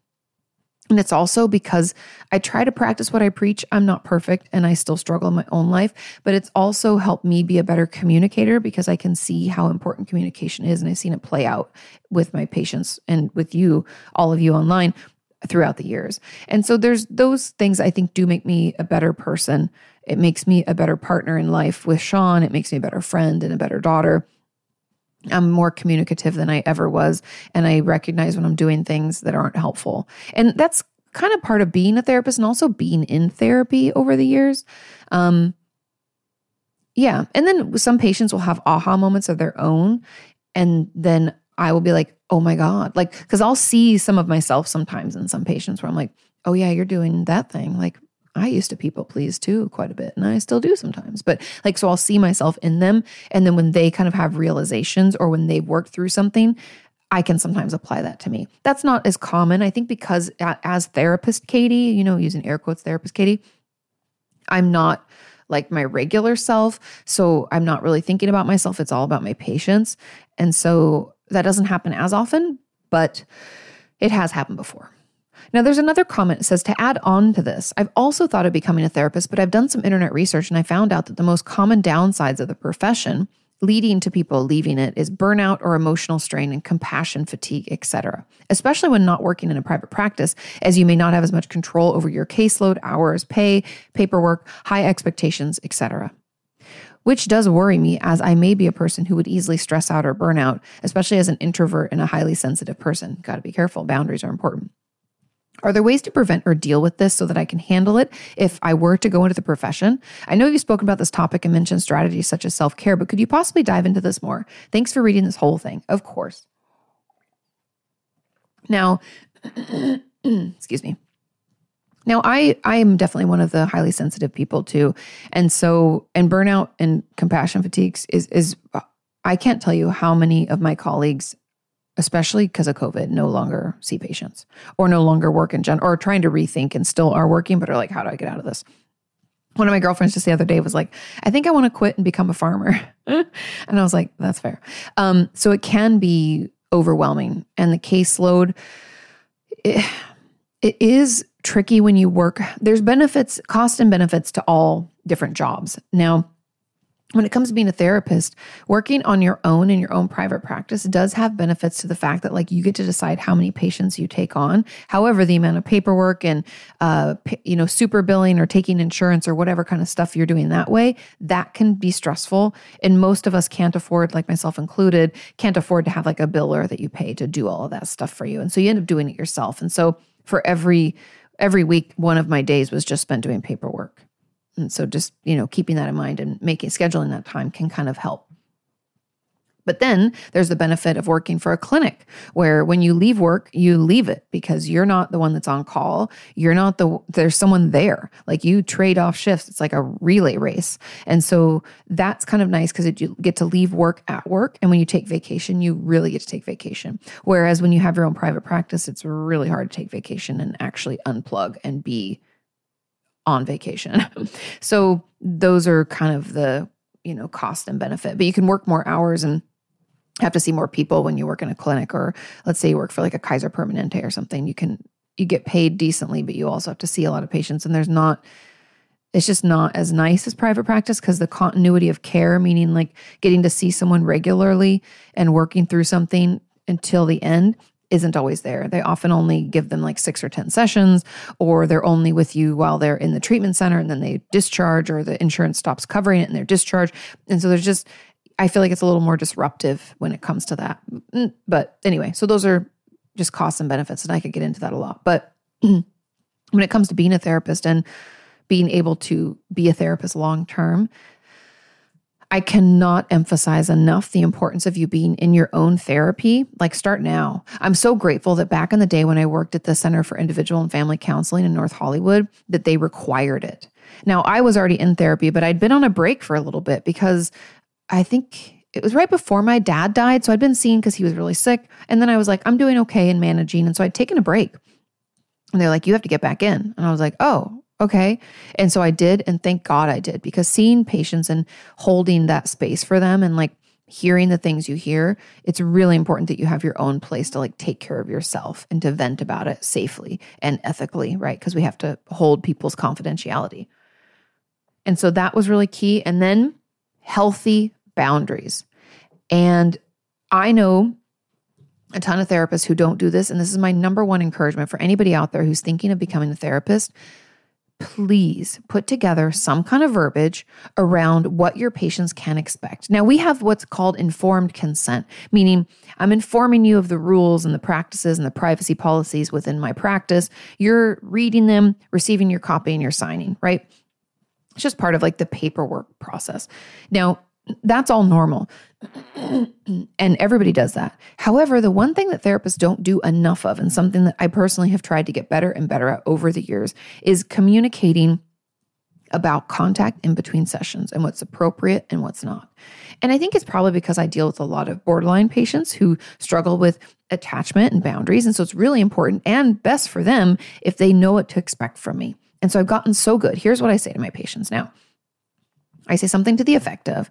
And it's also because I try to practice what I preach. I'm not perfect and I still struggle in my own life, but it's also helped me be a better communicator because I can see how important communication is. And I've seen it play out with my patients and with you, all of you online throughout the years. And so there's those things I think do make me a better person. It makes me a better partner in life with Sean. It makes me a better friend and a better daughter. I'm more communicative than I ever was. And I recognize when I'm doing things that aren't helpful. And that's kind of part of being a therapist and also being in therapy over the years. Um, yeah. And then some patients will have aha moments of their own. And then I will be like, oh my God. Like, cause I'll see some of myself sometimes in some patients where I'm like, oh yeah, you're doing that thing. Like, I used to people please too quite a bit, and I still do sometimes. But like, so I'll see myself in them. And then when they kind of have realizations or when they've worked through something, I can sometimes apply that to me. That's not as common, I think, because as therapist Kati, you know, using air quotes, therapist Kati, I'm not like my regular self. So I'm not really thinking about myself. It's all about my patients. And so that doesn't happen as often, but it has happened before. Now, there's another comment that says to add on to this, I've also thought of becoming a therapist, but I've done some internet research and I found out that the most common downsides of the profession leading to people leaving it is burnout or emotional strain and compassion fatigue, etc. Especially when not working in a private practice, as you may not have as much control over your caseload, hours, pay, paperwork, high expectations, etc. Which does worry me as I may be a person who would easily stress out or burn out, especially as an introvert and a highly sensitive person. Got to be careful, boundaries are important. Are there ways to prevent or deal with this so that I can handle it if I were to go into the profession? I know you've spoken about this topic and mentioned strategies such as self care, but could you possibly dive into this more? Thanks for reading this whole thing. Of course. Now, excuse me. Now, I I am definitely one of the highly sensitive people too, and so and burnout and compassion fatigues is is I can't tell you how many of my colleagues especially because of COVID, no longer see patients or no longer work in general or trying to rethink and still are working, but are like, how do I get out of this? One of my girlfriends just the other day was like, I think I want to quit and become a farmer. and I was like, that's fair. Um, so it can be overwhelming. And the caseload, it, it is tricky when you work. There's benefits, cost and benefits to all different jobs. Now, when it comes to being a therapist, working on your own in your own private practice does have benefits to the fact that like you get to decide how many patients you take on. However, the amount of paperwork and uh, you know super billing or taking insurance or whatever kind of stuff you're doing that way, that can be stressful. And most of us can't afford, like myself included, can't afford to have like a biller that you pay to do all of that stuff for you. And so you end up doing it yourself. And so for every every week, one of my days was just spent doing paperwork. And so just, you know, keeping that in mind and making scheduling that time can kind of help. But then there's the benefit of working for a clinic where when you leave work, you leave it because you're not the one that's on call. You're not the, there's someone there. Like you trade off shifts. It's like a relay race. And so that's kind of nice because you get to leave work at work. And when you take vacation, you really get to take vacation. Whereas when you have your own private practice, it's really hard to take vacation and actually unplug and be on vacation. so those are kind of the, you know, cost and benefit. But you can work more hours and have to see more people when you work in a clinic or let's say you work for like a Kaiser Permanente or something. You can you get paid decently, but you also have to see a lot of patients and there's not it's just not as nice as private practice because the continuity of care, meaning like getting to see someone regularly and working through something until the end, isn't always there. They often only give them like six or 10 sessions, or they're only with you while they're in the treatment center and then they discharge, or the insurance stops covering it and they're discharged. And so there's just, I feel like it's a little more disruptive when it comes to that. Mm, but anyway, so those are just costs and benefits, and I could get into that a lot. But when it comes to being a therapist and being able to be a therapist long term, I cannot emphasize enough the importance of you being in your own therapy. Like, start now. I'm so grateful that back in the day when I worked at the Center for Individual and Family Counseling in North Hollywood, that they required it. Now, I was already in therapy, but I'd been on a break for a little bit because I think it was right before my dad died. So I'd been seen because he was really sick. And then I was like, I'm doing okay in managing. And so I'd taken a break. And they're like, you have to get back in. And I was like, oh, Okay. And so I did. And thank God I did because seeing patients and holding that space for them and like hearing the things you hear, it's really important that you have your own place to like take care of yourself and to vent about it safely and ethically, right? Because we have to hold people's confidentiality. And so that was really key. And then healthy boundaries. And I know a ton of therapists who don't do this. And this is my number one encouragement for anybody out there who's thinking of becoming a therapist please put together some kind of verbiage around what your patients can expect. Now, we have what's called informed consent, meaning I'm informing you of the rules and the practices and the privacy policies within my practice. You're reading them, receiving your copy, and you're signing, right? It's just part of like the paperwork process. Now, that's all normal. and everybody does that. However, the one thing that therapists don't do enough of, and something that I personally have tried to get better and better at over the years, is communicating about contact in between sessions and what's appropriate and what's not. And I think it's probably because I deal with a lot of borderline patients who struggle with attachment and boundaries. And so it's really important and best for them if they know what to expect from me. And so I've gotten so good. Here's what I say to my patients now I say something to the effect of,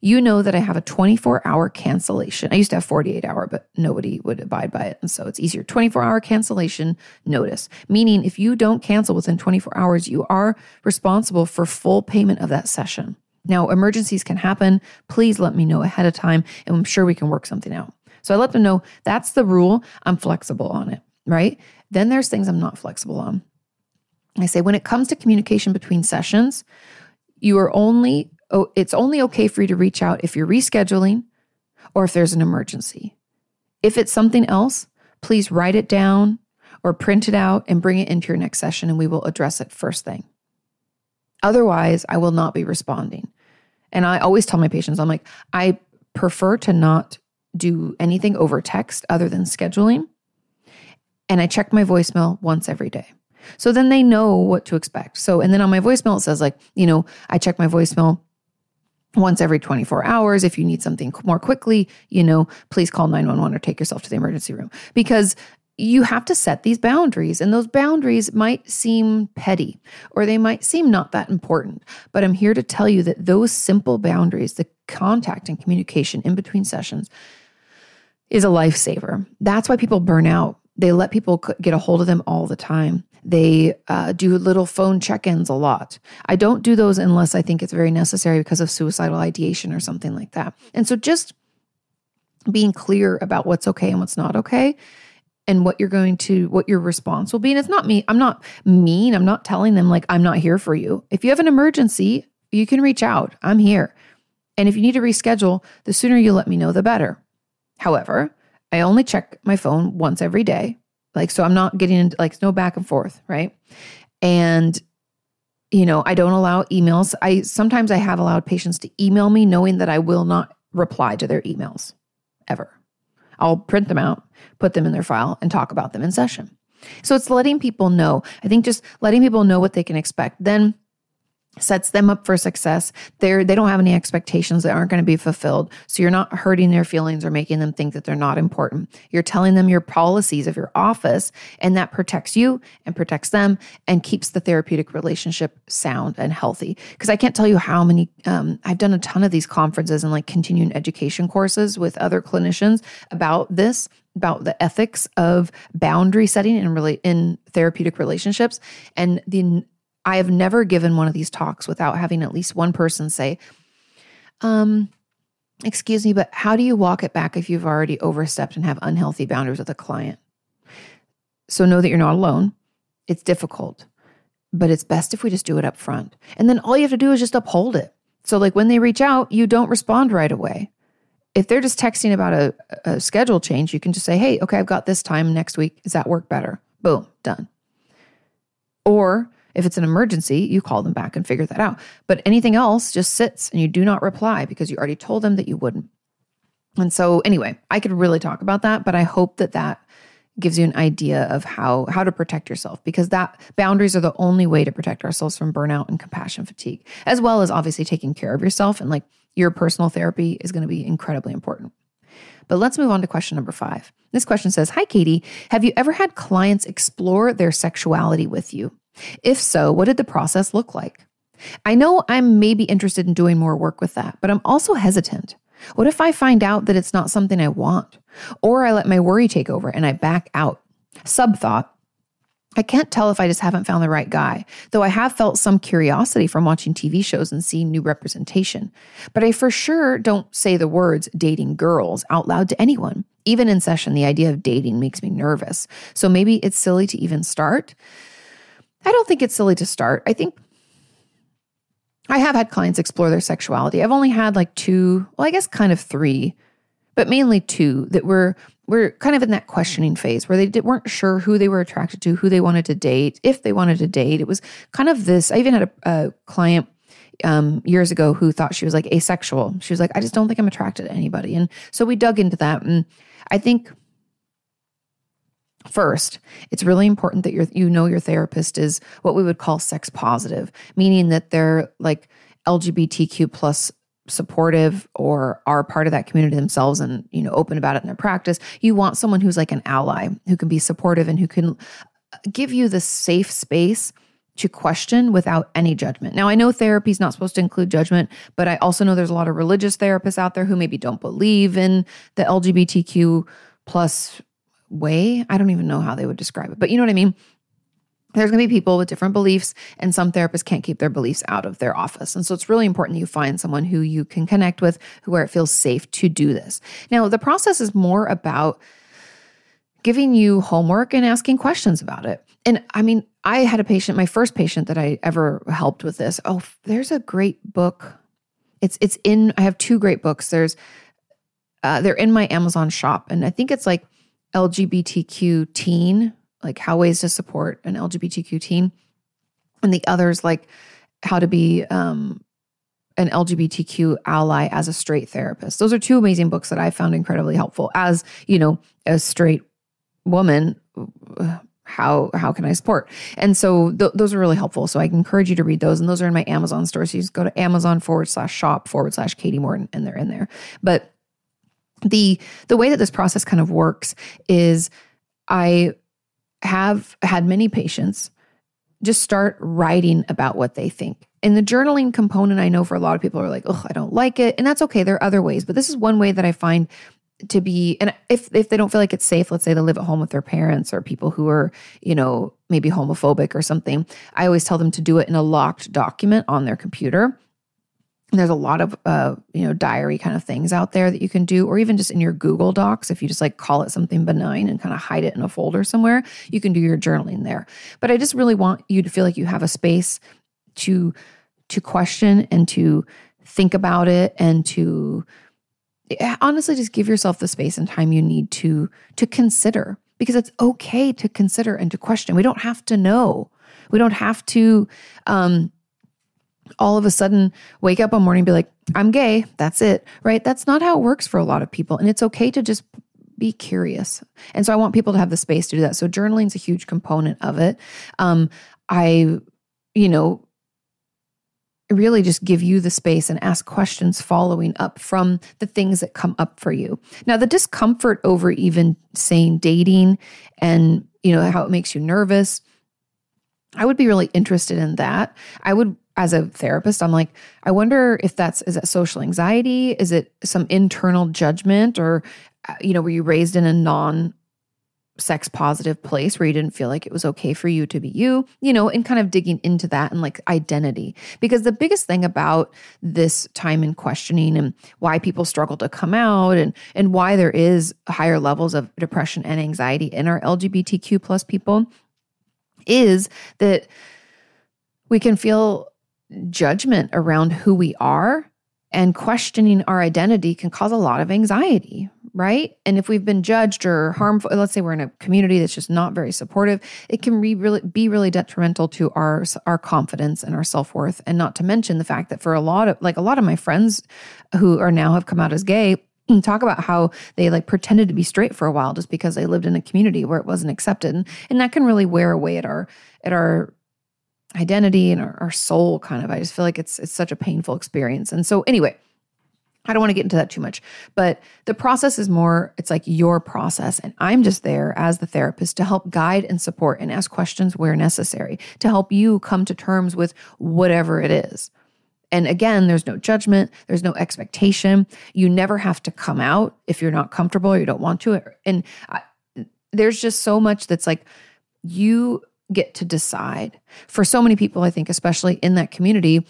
you know that I have a 24 hour cancellation. I used to have 48 hour, but nobody would abide by it. And so it's easier. 24 hour cancellation notice, meaning if you don't cancel within 24 hours, you are responsible for full payment of that session. Now, emergencies can happen. Please let me know ahead of time, and I'm sure we can work something out. So I let them know that's the rule. I'm flexible on it, right? Then there's things I'm not flexible on. I say when it comes to communication between sessions, you are only oh, it's only okay for you to reach out if you're rescheduling or if there's an emergency. If it's something else, please write it down or print it out and bring it into your next session and we will address it first thing. Otherwise, I will not be responding. And I always tell my patients, I'm like, I prefer to not do anything over text other than scheduling. And I check my voicemail once every day. So then they know what to expect. So, and then on my voicemail, it says, like, you know, I check my voicemail once every 24 hours. If you need something more quickly, you know, please call 911 or take yourself to the emergency room because you have to set these boundaries. And those boundaries might seem petty or they might seem not that important. But I'm here to tell you that those simple boundaries, the contact and communication in between sessions, is a lifesaver. That's why people burn out. They let people get a hold of them all the time. They uh, do little phone check ins a lot. I don't do those unless I think it's very necessary because of suicidal ideation or something like that. And so just being clear about what's okay and what's not okay and what you're going to what your response will be. And it's not me i'm not mean i'm not telling them like i'm not here for you. If you have an emergency you can reach out. I'm here. And if you need to reschedule the sooner you let me know the better. However i only check my phone once every day like, so I'm not getting into like no back and forth, right? And you know, I don't allow emails. I sometimes I have allowed patients to email me knowing that I will not reply to their emails ever. I'll print them out, put them in their file, and talk about them in session. So it's letting people know. I think just letting people know what they can expect. Then sets them up for success. They're they don't have any expectations that aren't going to be fulfilled. So you're not hurting their feelings or making them think that they're not important. You're telling them your policies of your office and that protects you and protects them and keeps the therapeutic relationship sound and healthy. Because I can't tell you how many um, I've done a ton of these conferences and like continuing education courses with other clinicians about this about the ethics of boundary setting in really in therapeutic relationships and the I have never given one of these talks without having at least one person say, um, excuse me, but how do you walk it back if you've already overstepped and have unhealthy boundaries with a client? So know that you're not alone. It's difficult, but it's best if we just do it up front. And then all you have to do is just uphold it. So, like when they reach out, you don't respond right away. If they're just texting about a, a schedule change, you can just say, hey, okay, I've got this time next week. Does that work better? Boom, done. Or if it's an emergency, you call them back and figure that out. But anything else just sits and you do not reply because you already told them that you wouldn't. And so, anyway, I could really talk about that, but I hope that that gives you an idea of how how to protect yourself because that boundaries are the only way to protect ourselves from burnout and compassion fatigue as well as obviously taking care of yourself and like your personal therapy is going to be incredibly important but let's move on to question number 5 this question says hi kati have you ever had clients explore their sexuality with you if so, what did the process look like? I know I'm maybe interested in doing more work with that, but I'm also hesitant. What if I find out that it's not something I want? Or I let my worry take over and I back out? Sub thought. I can't tell if I just haven't found the right guy, though I have felt some curiosity from watching TV shows and seeing new representation. But I for sure don't say the words dating girls out loud to anyone. Even in session, the idea of dating makes me nervous. So maybe it's silly to even start. I don't think it's silly to start. I think I have had clients explore their sexuality. I've only had like two, well, I guess kind of three, but mainly two that were were kind of in that questioning phase where they did, weren't sure who they were attracted to, who they wanted to date, if they wanted to date. It was kind of this. I even had a, a client um, years ago who thought she was like asexual. She was like, I just don't think I'm attracted to anybody, and so we dug into that. And I think First, it's really important that you you know your therapist is what we would call sex positive, meaning that they're like LGBTQ plus supportive or are part of that community themselves and you know open about it in their practice. You want someone who's like an ally who can be supportive and who can uh, give you the safe space to question without any judgment. Now, I know therapy is not supposed to include judgment, but I also know there's a lot of religious therapists out there who maybe don't believe in the LGBTQ plus way. I don't even know how they would describe it, but you know what I mean? There's going to be people with different beliefs, and some therapists can't keep their beliefs out of their office. And so it's really important that you find someone who you can connect with, who where it feels safe to do this. Now, the process is more about giving you homework and asking questions about it. And I mean, I had a patient, my first patient that I ever helped with this. Oh, there's a great book. It's it's in. I have two great books. There's uh, they're in my Amazon shop, and I think it's like LGBTQ teen, like how ways to support an LGBTQ teen, and the others like how to be um, an LGBTQ ally as a straight therapist. Those are two amazing books that I found incredibly helpful as you know a straight woman. How how can I support? And so th- those are really helpful. So I encourage you to read those, and those are in my Amazon store. So you just go to Amazon forward slash shop forward slash Kati Morton, and they're in there. But the the way that this process kind of works is I have had many patients just start writing about what they think. And the journaling component, I know for a lot of people are like, oh, I don't like it. And that's okay. There are other ways, but this is one way that I find to be and if if they don't feel like it's safe let's say they live at home with their parents or people who are you know maybe homophobic or something i always tell them to do it in a locked document on their computer there's a lot of uh, you know diary kind of things out there that you can do or even just in your google docs if you just like call it something benign and kind of hide it in a folder somewhere you can do your journaling there. But i just really want you to feel like you have a space to to question and to think about it and to eh, honestly just give yourself the space and time you need to to consider because it's okay to consider and to question. We don't have to know. We don't have to um all of a sudden wake up one morning and be like, I'm gay. That's it. Right. That's not how it works for a lot of people. And it's okay to just be curious. And so I want people to have the space to do that. So journaling is a huge component of it. Um, I, you know, really just give you the space and ask questions following up from the things that come up for you. Now, the discomfort over even saying dating and, you know, how it makes you nervous, I would be really interested in that. I would as a therapist, I'm like, I wonder if that's is that social anxiety? Is it some internal judgment or uh, you know, were you raised in a non sex positive place where you didn't feel like it was okay for you to be you, you know, and kind of digging into that and like identity. Because the biggest thing about this time in questioning and why people struggle to come out and and why there is higher levels of depression and anxiety in our LGBTQ plus people is that we can feel judgment around who we are and questioning our identity can cause a lot of anxiety, right? And if we've been judged or harmful, let's say we're in a community that's just not very supportive, it can be really be really detrimental to our our confidence and our self-worth and not to mention the fact that for a lot of like a lot of my friends who are now have come out as gay talk about how they like pretended to be straight for a while just because they lived in a community where it wasn't accepted and that can really wear away at our at our identity and our, our soul kind of i just feel like it's it's such a painful experience and so anyway I don't want to get into that too much, but the process is more, it's like your process. And I'm just there as the therapist to help guide and support and ask questions where necessary to help you come to terms with whatever it is. And again, there's no judgment, there's no expectation. You never have to come out if you're not comfortable or you don't want to. And I, there's just so much that's like, you get to decide. For so many people, I think, especially in that community,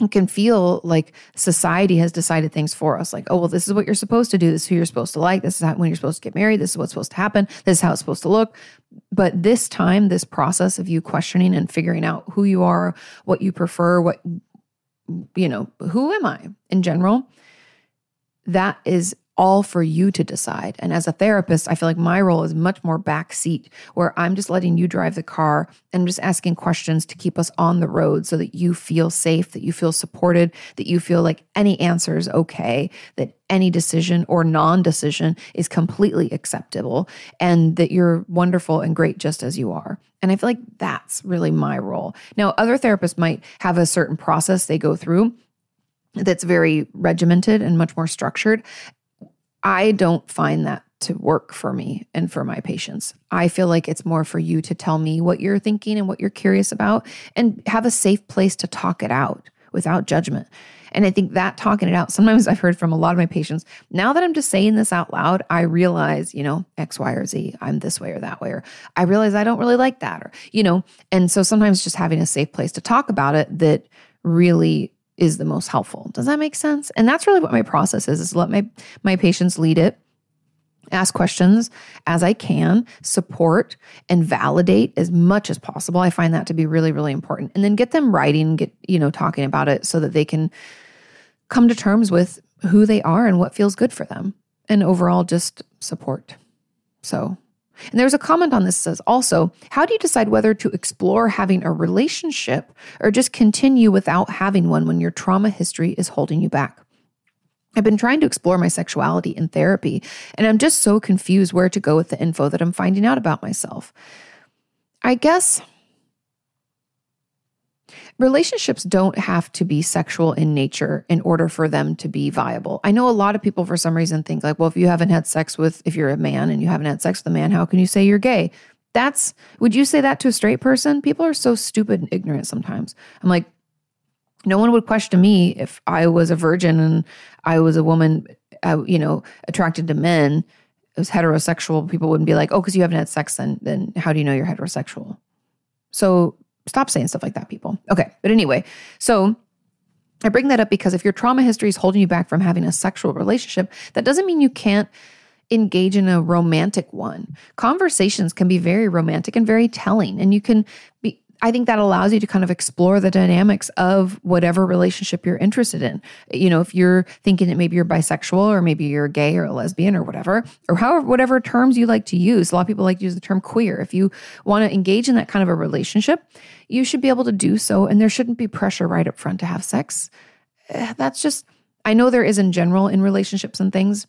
it can feel like society has decided things for us. Like, oh, well, this is what you're supposed to do. This is who you're supposed to like. This is how, when you're supposed to get married. This is what's supposed to happen. This is how it's supposed to look. But this time, this process of you questioning and figuring out who you are, what you prefer, what, you know, who am I in general, that is all for you to decide. And as a therapist, I feel like my role is much more backseat, where I'm just letting you drive the car and just asking questions to keep us on the road so that you feel safe, that you feel supported, that you feel like any answer is okay, that any decision or non decision is completely acceptable, and that you're wonderful and great just as you are. And I feel like that's really my role. Now, other therapists might have a certain process they go through that's very regimented and much more structured. I don't find that to work for me and for my patients. I feel like it's more for you to tell me what you're thinking and what you're curious about and have a safe place to talk it out without judgment. And I think that talking it out, sometimes I've heard from a lot of my patients, now that I'm just saying this out loud, I realize, you know, X, Y, or Z, I'm this way or that way, or I realize I don't really like that, or, you know, and so sometimes just having a safe place to talk about it that really is the most helpful. Does that make sense? And that's really what my process is, is let my my patients lead it, ask questions as I can, support and validate as much as possible. I find that to be really, really important. And then get them writing, get, you know, talking about it so that they can come to terms with who they are and what feels good for them. And overall just support. So and there's a comment on this says also, how do you decide whether to explore having a relationship or just continue without having one when your trauma history is holding you back? I've been trying to explore my sexuality in therapy, and I'm just so confused where to go with the info that I'm finding out about myself. I guess relationships don't have to be sexual in nature in order for them to be viable. I know a lot of people for some reason think like, well, if you haven't had sex with if you're a man and you haven't had sex with a man, how can you say you're gay? That's would you say that to a straight person? People are so stupid and ignorant sometimes. I'm like no one would question me if I was a virgin and I was a woman, uh, you know, attracted to men. It was heterosexual. People wouldn't be like, "Oh, because you haven't had sex, then then how do you know you're heterosexual?" So Stop saying stuff like that, people. Okay. But anyway, so I bring that up because if your trauma history is holding you back from having a sexual relationship, that doesn't mean you can't engage in a romantic one. Conversations can be very romantic and very telling, and you can be I think that allows you to kind of explore the dynamics of whatever relationship you're interested in. You know, if you're thinking that maybe you're bisexual or maybe you're gay or a lesbian or whatever, or however, whatever terms you like to use. A lot of people like to use the term queer. If you want to engage in that kind of a relationship, you should be able to do so. And there shouldn't be pressure right up front to have sex. Eh, that's just, I know there is in general in relationships and things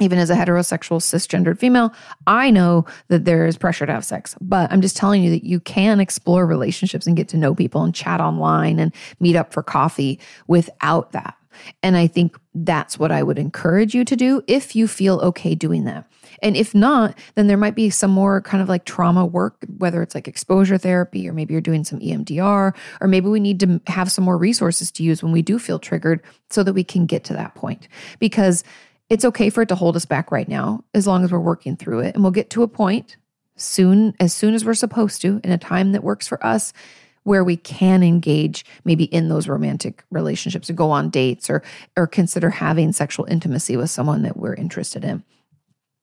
even as a heterosexual cisgendered female, I know that there is pressure to have sex, but I'm just telling you that you can explore relationships and get to know people and chat online and meet up for coffee without that. And I think that's what I would encourage you to do if you feel okay doing that. And if not, then there might be some more kind of like trauma work, whether it's like exposure therapy, or maybe you're doing some EMDR, or maybe we need to have some more resources to use when we do feel triggered so that we can get to that point. Because it's okay for it to hold us back right now as long as we're working through it. And we'll get to a point soon, as soon as we're supposed to, in a time that works for us, where we can engage maybe in those romantic relationships or go on dates or or consider having sexual intimacy with someone that we're interested in.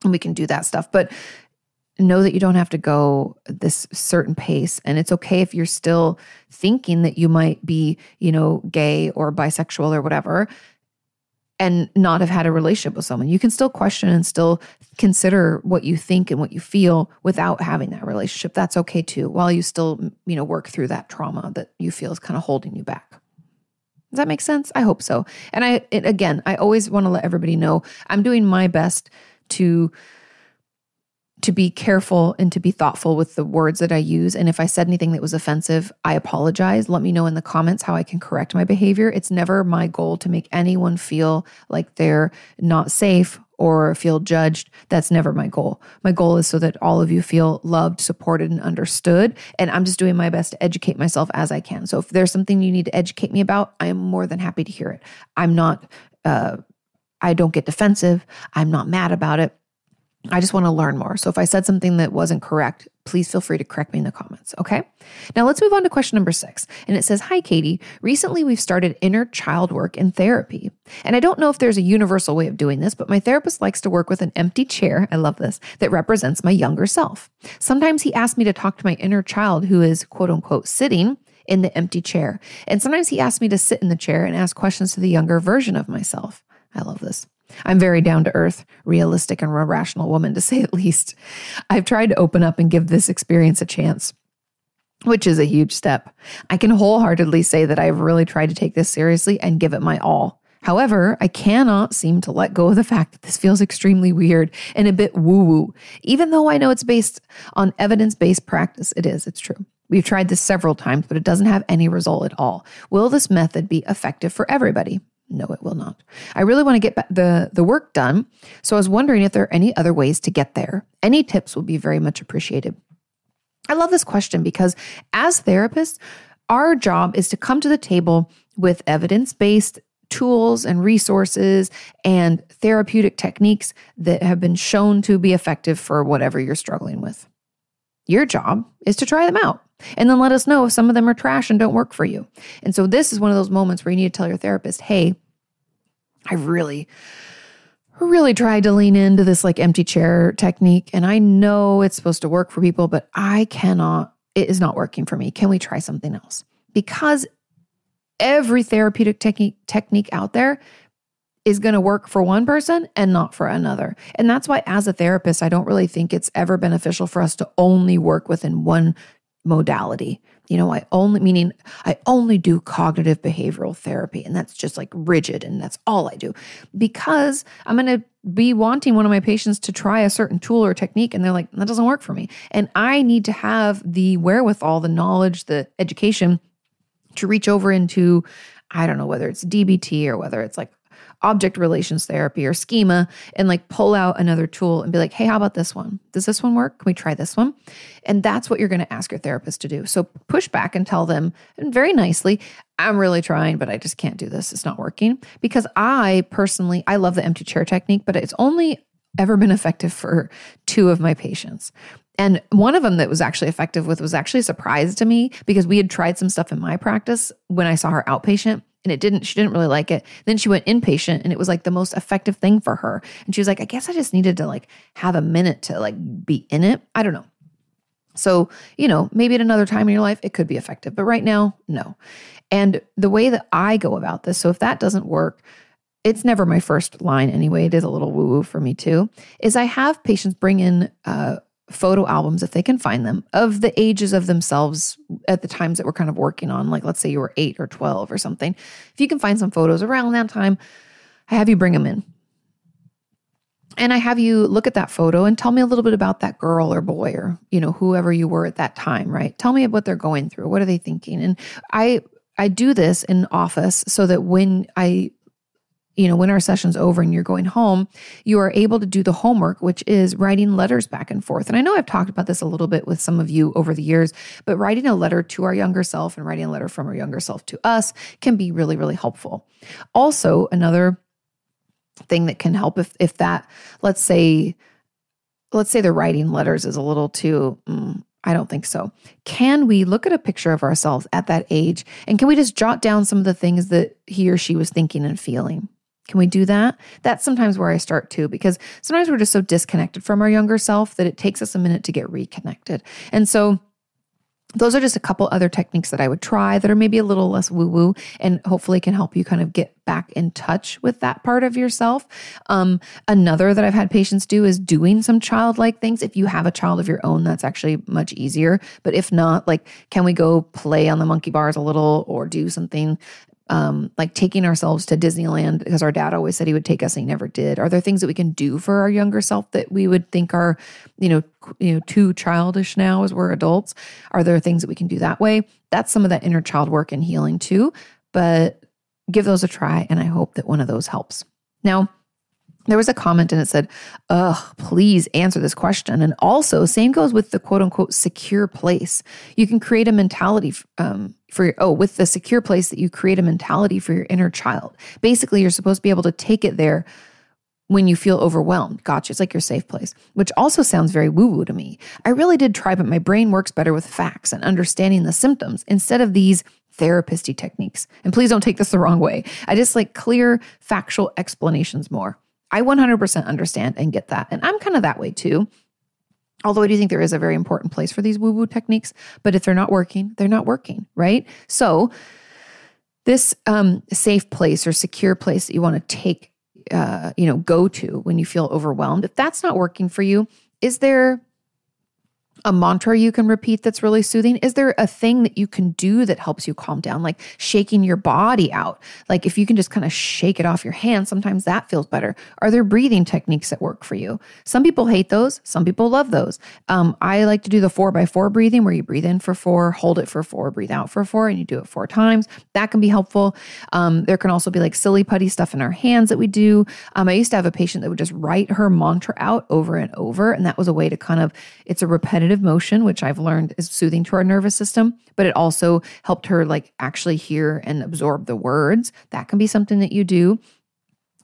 And we can do that stuff. But know that you don't have to go this certain pace and it's okay if you're still thinking that you might be you know gay or bisexual or whatever and not have had a relationship with someone. You can still question and still consider what you think and what you feel without having that relationship. That's okay too, while you still, you know, work through that trauma that you feel is kind of holding you back. Does that make sense? I hope so. And I, it, again, I always want to let everybody know I'm doing my best to to be careful and to be thoughtful with the words that I use. And if I said anything that was offensive, I apologize. Let me know in the comments how I can correct my behavior. It's never my goal to make anyone feel like they're not safe or feel judged. That's never my goal. My goal is so that all of you feel loved, supported, and understood. And I'm just doing my best to educate myself as I can. So if there's something you need to educate me about, I am more than happy to hear it. I'm not, uh, I don't get defensive. I'm not mad about it. I just want to learn more. So if I said something that wasn't correct, please feel free to correct me in the comments. Okay. Now let's move on to question number six. And it says Hi, Kati. Recently, we've started inner child work in therapy. And I don't know if there's a universal way of doing this, but my therapist likes to work with an empty chair. I love this that represents my younger self. Sometimes he asks me to talk to my inner child who is quote unquote sitting in the empty chair. And sometimes he asks me to sit in the chair and ask questions to the younger version of myself. I love this. I'm very down to earth, realistic, and rational woman to say at least. I've tried to open up and give this experience a chance, which is a huge step. I can wholeheartedly say that I've really tried to take this seriously and give it my all. However, I cannot seem to let go of the fact that this feels extremely weird and a bit woo woo. Even though I know it's based on evidence based practice, it is, it's true. We've tried this several times, but it doesn't have any result at all. Will this method be effective for everybody? No, it will not. I really want to get the, the work done. So I was wondering if there are any other ways to get there. Any tips will be very much appreciated. I love this question because as therapists, our job is to come to the table with evidence based tools and resources and therapeutic techniques that have been shown to be effective for whatever you're struggling with. Your job is to try them out and then let us know if some of them are trash and don't work for you. And so, this is one of those moments where you need to tell your therapist, hey, I really, really tried to lean into this like empty chair technique. And I know it's supposed to work for people, but I cannot, it is not working for me. Can we try something else? Because every therapeutic technique technique out there is going to work for one person and not for another. And that's why as a therapist, I don't really think it's ever beneficial for us to only work within one modality. You know, I only meaning I only do cognitive behavioral therapy and that's just like rigid and that's all I do. Because I'm going to be wanting one of my patients to try a certain tool or technique and they're like that doesn't work for me. And I need to have the wherewithal, the knowledge, the education to reach over into, I don't know, whether it's DBT or whether it's like object relations therapy or schema and like pull out another tool and be like, hey, how about this one? Does this one work? Can we try this one? And that's what you're going to ask your therapist to do. So push back and tell them and very nicely, I'm really trying, but I just can't do this. It's not working. Because I personally, I love the empty chair technique, but it's only ever been effective for two of my patients. And one of them that was actually effective with was actually a surprise to me because we had tried some stuff in my practice when I saw her outpatient and it didn't she didn't really like it. Then she went inpatient and it was like the most effective thing for her. And she was like, I guess I just needed to like have a minute to like be in it. I don't know. So, you know, maybe at another time in your life it could be effective, but right now, no. And the way that I go about this, so if that doesn't work, it's never my first line anyway. It is a little woo woo for me too. Is I have patients bring in uh, photo albums if they can find them of the ages of themselves at the times that we're kind of working on like let's say you were 8 or 12 or something if you can find some photos around that time i have you bring them in. And i have you look at that photo and tell me a little bit about that girl or boy or you know whoever you were at that time right? Tell me what they're going through. What are they thinking? And i I do this in office so that when I you know, when our session's over and you're going home, you are able to do the homework, which is writing letters back and forth. And I know I've talked about this a little bit with some of you over the years, but writing a letter to our younger self and writing a letter from our younger self to us can be really, really helpful. Also, another thing that can help if if that, let's say, let's say the writing letters is a little too mm, I don't think so. Can we look at a picture of ourselves at that age and can we just jot down some of the things that he or she was thinking and feeling? Can we do that? That's sometimes where I start too, because sometimes we're just so disconnected from our younger self that it takes us a minute to get reconnected. And so, those are just a couple other techniques that I would try that are maybe a little less woo woo and hopefully can help you kind of get back in touch with that part of yourself. Um, another that I've had patients do is doing some childlike things. If you have a child of your own, that's actually much easier. But if not, like, can we go play on the monkey bars a little or do something um, like taking ourselves to Disneyland because our dad always said he would take us and he never did. Are there things that we can do for our younger self that we would think are, you know, you know, too childish now as we're adults? Are there things that we can do that way? That's some of that inner child work and healing too. But give those a try, and I hope that one of those helps. Now, there was a comment and it said, Ugh, please answer this question. And also, same goes with the quote unquote secure place. You can create a mentality um, for your, oh, with the secure place that you create a mentality for your inner child. Basically, you're supposed to be able to take it there when you feel overwhelmed. Gotcha. It's like your safe place, which also sounds very woo woo to me. I really did try, but my brain works better with facts and understanding the symptoms instead of these therapisty techniques. And please don't take this the wrong way. I just like clear, factual explanations more. I 100% understand and get that. And I'm kind of that way too. Although I do think there is a very important place for these woo woo techniques, but if they're not working, they're not working, right? So, this um, safe place or secure place that you want to take uh, you know, go to when you feel overwhelmed. If that's not working for you, is there a mantra you can repeat that's really soothing? Is there a thing that you can do that helps you calm down, like shaking your body out? Like if you can just kind of shake it off your hand, sometimes that feels better. Are there breathing techniques that work for you? Some people hate those, some people love those. Um, I like to do the four by four breathing where you breathe in for four, hold it for four, breathe out for four, and you do it four times. That can be helpful. Um, there can also be like silly putty stuff in our hands that we do. Um, I used to have a patient that would just write her mantra out over and over, and that was a way to kind of, it's a repetitive motion, which I've learned is soothing to our nervous system, but it also helped her like actually hear and absorb the words. That can be something that you do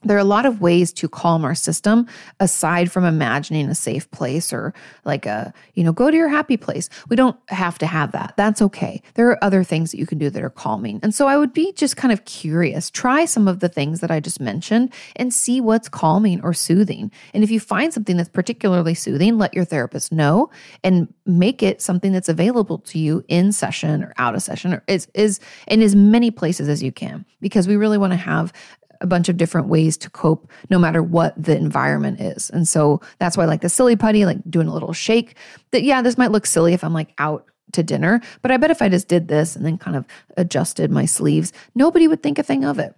there are a lot of ways to calm our system aside from imagining a safe place or like a you know go to your happy place. We don't have to have that. That's okay. There are other things that you can do that are calming. And so i would be just kind of curious. Try some of the things that i just mentioned and see what's calming or soothing. And if you find something that's particularly soothing let your therapist know and make it something that's available to you in session or out of session or is is in as many places as you can because we really want to have a bunch of different ways to cope no matter what the environment is. And so that's why like the silly putty, like doing a little shake. That yeah, this might look silly if I'm like out to dinner, but I bet if I just did this and then kind of adjusted my sleeves, nobody would think a thing of it.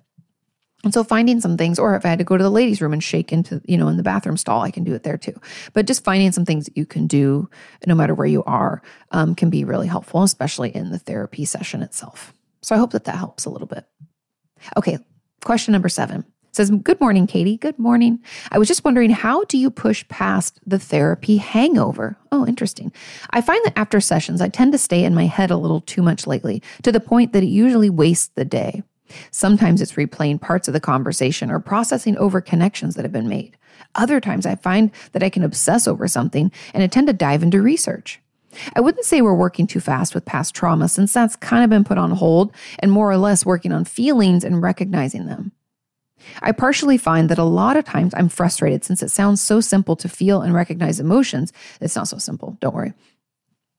And so finding some things, or if I had to go to the ladies' room and shake into, you know, in the bathroom stall, I can do it there too. But just finding some things that you can do, no matter where you are, um, can be really helpful, especially in the therapy session itself. So I hope that that helps a little bit. Okay, Question number seven says, Good morning, Kati. Good morning. I was just wondering, how do you push past the therapy hangover? Oh, interesting. I find that after sessions, I tend to stay in my head a little too much lately, to the point that it usually wastes the day. Sometimes it's replaying parts of the conversation or processing over connections that have been made. Other times I find that I can obsess over something and I tend to dive into research. I wouldn't say we're working too fast with past trauma since that's kind of been put on hold and more or less working on feelings and recognizing them. I partially find that a lot of times I'm frustrated since it sounds so simple to feel and recognize emotions. It's not so simple, don't worry.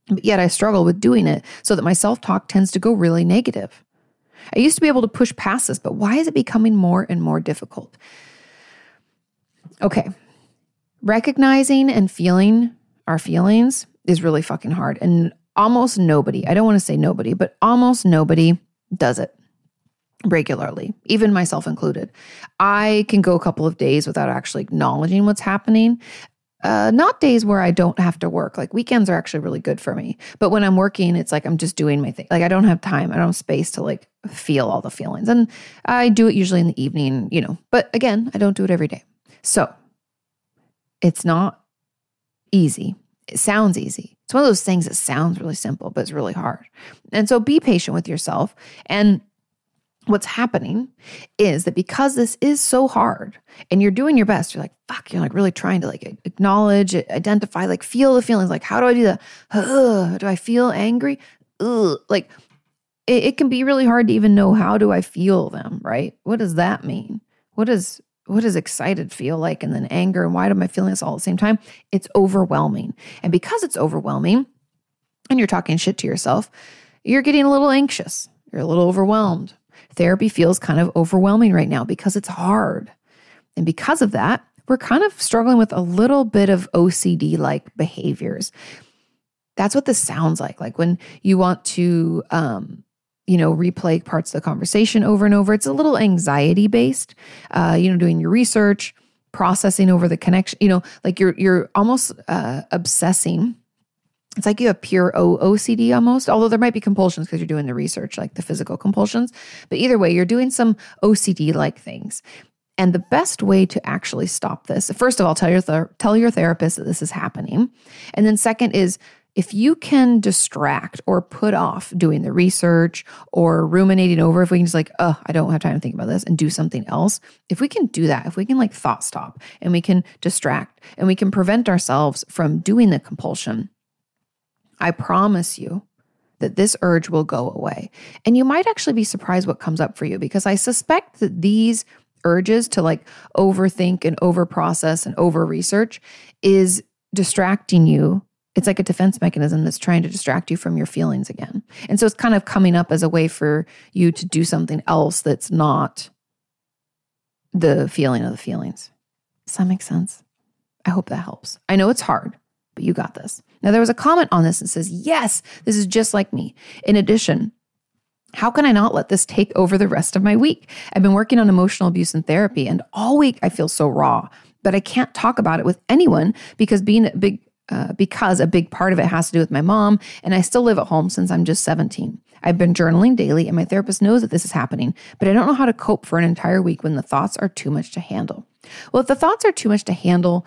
But yet I struggle with doing it so that my self talk tends to go really negative. I used to be able to push past this, but why is it becoming more and more difficult? Okay, recognizing and feeling our feelings is really fucking hard. And almost nobody, I don't want to say nobody, but almost nobody does it regularly, even myself included. I can go a couple of days without actually acknowledging what's happening. Uh, not days where I don't have to work. Like weekends are actually really good for me. But when I'm working, it's like I'm just doing my thing. Like I don't have time. I don't have space to like feel all the feelings. And I do it usually in the evening, you know. But again, I don't do it every day. So it's not easy. It sounds easy. It's one of those things that sounds really simple, but it's really hard. And so be patient with yourself. And what's happening is that because this is so hard and you're doing your best, you're like, fuck, you're like really trying to like acknowledge, identify, like feel the feelings. Like, how do I do that? Ugh, do I feel angry? Ugh. Like, it, it can be really hard to even know how do I feel them, right? What does that mean? What does what does excited feel like? And then anger. And why am I feeling this all at the same time? It's overwhelming. And because it's overwhelming and you're talking shit to yourself, you're getting a little anxious. You're a little overwhelmed. Therapy feels kind of overwhelming right now because it's hard. And because of that, we're kind of struggling with a little bit of OCD like behaviors. That's what this sounds like. Like when you want to um, you know, replay parts of the conversation over and over. It's a little anxiety based, uh, you know, doing your research, processing over the connection, you know, like you're, you're almost uh, obsessing. It's like you have pure OCD almost, although there might be compulsions because you're doing the research, like the physical compulsions. But either way, you're doing some OCD like things. And the best way to actually stop this, first of all, tell your th- tell your therapist that this is happening, and then second is if you can distract or put off doing the research or ruminating over, if we can just like, oh, I don't have time to think about this and do something else, if we can do that, if we can like thought stop and we can distract and we can prevent ourselves from doing the compulsion, I promise you that this urge will go away. And you might actually be surprised what comes up for you because I suspect that these urges to like overthink and overprocess and over research is distracting you it's like a defense mechanism that's trying to distract you from your feelings again. And so it's kind of coming up as a way for you to do something else that's not the feeling of the feelings. Does that make sense? I hope that helps. I know it's hard, but you got this. Now, there was a comment on this that says, Yes, this is just like me. In addition, how can I not let this take over the rest of my week? I've been working on emotional abuse and therapy, and all week I feel so raw, but I can't talk about it with anyone because being a big uh, because a big part of it has to do with my mom, and I still live at home since I'm just 17. I've been journaling daily, and my therapist knows that this is happening, but I don't know how to cope for an entire week when the thoughts are too much to handle. Well, if the thoughts are too much to handle,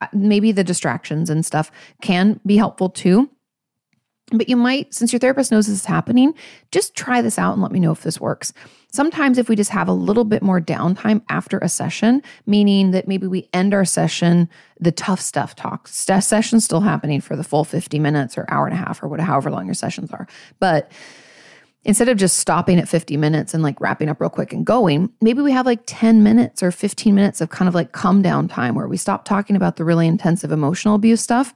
uh, maybe the distractions and stuff can be helpful too. But you might, since your therapist knows this is happening, just try this out and let me know if this works. Sometimes, if we just have a little bit more downtime after a session, meaning that maybe we end our session, the tough stuff talk, st- session's still happening for the full 50 minutes or hour and a half or whatever, however long your sessions are. But instead of just stopping at 50 minutes and like wrapping up real quick and going, maybe we have like 10 minutes or 15 minutes of kind of like come down time where we stop talking about the really intensive emotional abuse stuff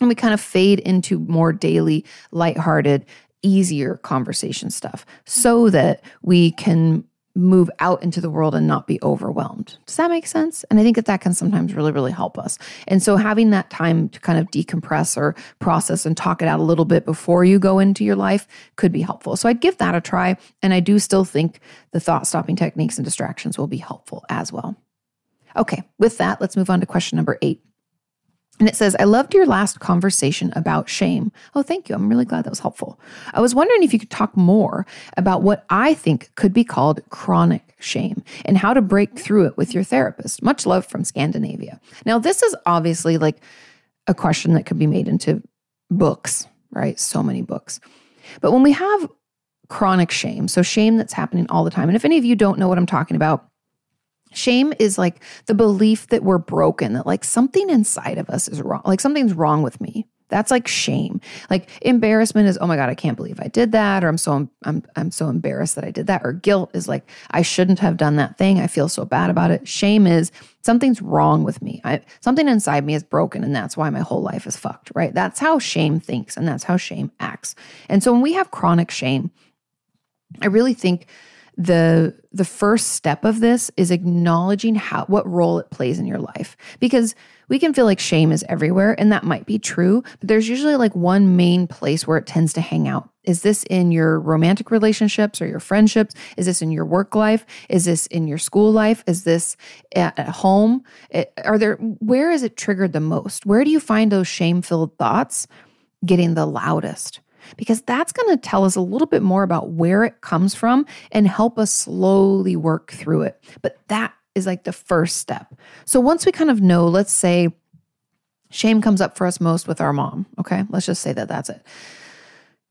and we kind of fade into more daily, lighthearted, easier conversation stuff so that we can move out into the world and not be overwhelmed. Does that make sense? And I think that that can sometimes really, really help us. And so having that time to kind of decompress or process and talk it out a little bit before you go into your life could be helpful. So I'd give that a try. And I do still think the thought stopping techniques and distractions will be helpful as well. Okay, with that, let's move on to question number eight. And it says, I loved your last conversation about shame. Oh, thank you. I'm really glad that was helpful. I was wondering if you could talk more about what I think could be called chronic shame and how to break through it with your therapist. Much love from Scandinavia. Now, this is obviously like a question that could be made into books, right? So many books. But when we have chronic shame, so shame that's happening all the time, and if any of you don't know what I'm talking about, Shame is like the belief that we're broken, that like something inside of us is wrong, like something's wrong with me. That's like shame. Like embarrassment is, oh my god, I can't believe I did that, or I'm so I'm I'm so embarrassed that I did that. Or guilt is like I shouldn't have done that thing. I feel so bad about it. Shame is something's wrong with me. I, something inside me is broken, and that's why my whole life is fucked. Right? That's how shame thinks, and that's how shame acts. And so when we have chronic shame, I really think the the first step of this is acknowledging how what role it plays in your life. Because we can feel like shame is everywhere and that might be true but there's usually like one main place where it tends to hang out. Is this in your romantic relationships or your friendships? Is this in your work life? Is this in your school life? Is this at home? It, are there where is it triggered the most? Where do you find those shame filled thoughts getting the loudest because that's going to tell us a little bit more about where it comes from and help us slowly work through it. But that is like the first step. So once we kind of know, let's say shame comes up for us most with our mom, okay? Let's just say that that's it.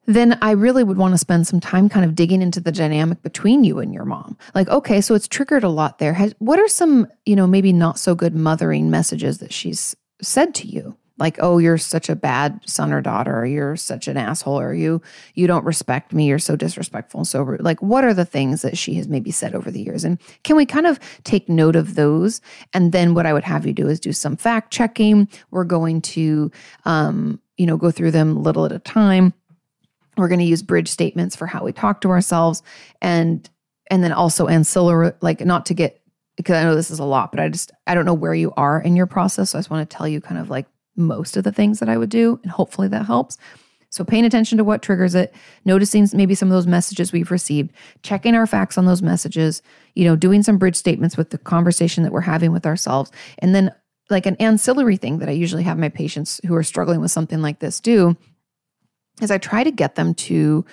Then I really would want to spend some time kind of digging into the dynamic between you and your mom. Like, okay, so it's triggered a lot there. what are some, you know, maybe not so good mothering messages that she's said to you? Like oh you're such a bad son or daughter or you're such an asshole or you you don't respect me you're so disrespectful and so rude. Like what are the things that she has maybe said over the years? And can we kind of take note of those? And then what i would have you do is do some fact checking. We're going to um you know go through them little at a time. We're going to use bridge statements for how we talk to ourselves and and then also ancillary like not to get because I know this is a lot, but I just I don't know where you are in your process. So I just want to tell you kind of like most of the things that I would do. And hopefully that helps. So, paying attention to what triggers it, noticing maybe some of those messages we've received, checking our facts on those messages, you know, doing some bridge statements with the conversation that we're having with ourselves. And then, like an ancillary thing that I usually have my patients who are struggling with something like this do is I try to get them to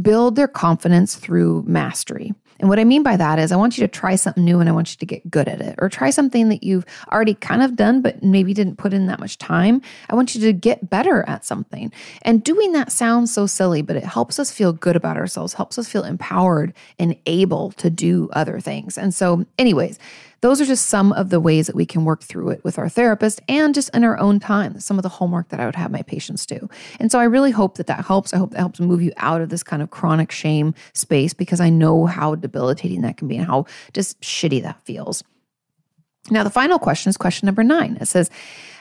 build their confidence through mastery. And what I mean by that is, I want you to try something new and I want you to get good at it, or try something that you've already kind of done, but maybe didn't put in that much time. I want you to get better at something. And doing that sounds so silly, but it helps us feel good about ourselves, helps us feel empowered and able to do other things. And so, anyways, those are just some of the ways that we can work through it with our therapist and just in our own time. Some of the homework that I would have my patients do. And so I really hope that that helps. I hope that helps move you out of this kind of chronic shame space because I know how debilitating that can be and how just shitty that feels. Now, the final question is question number nine. It says,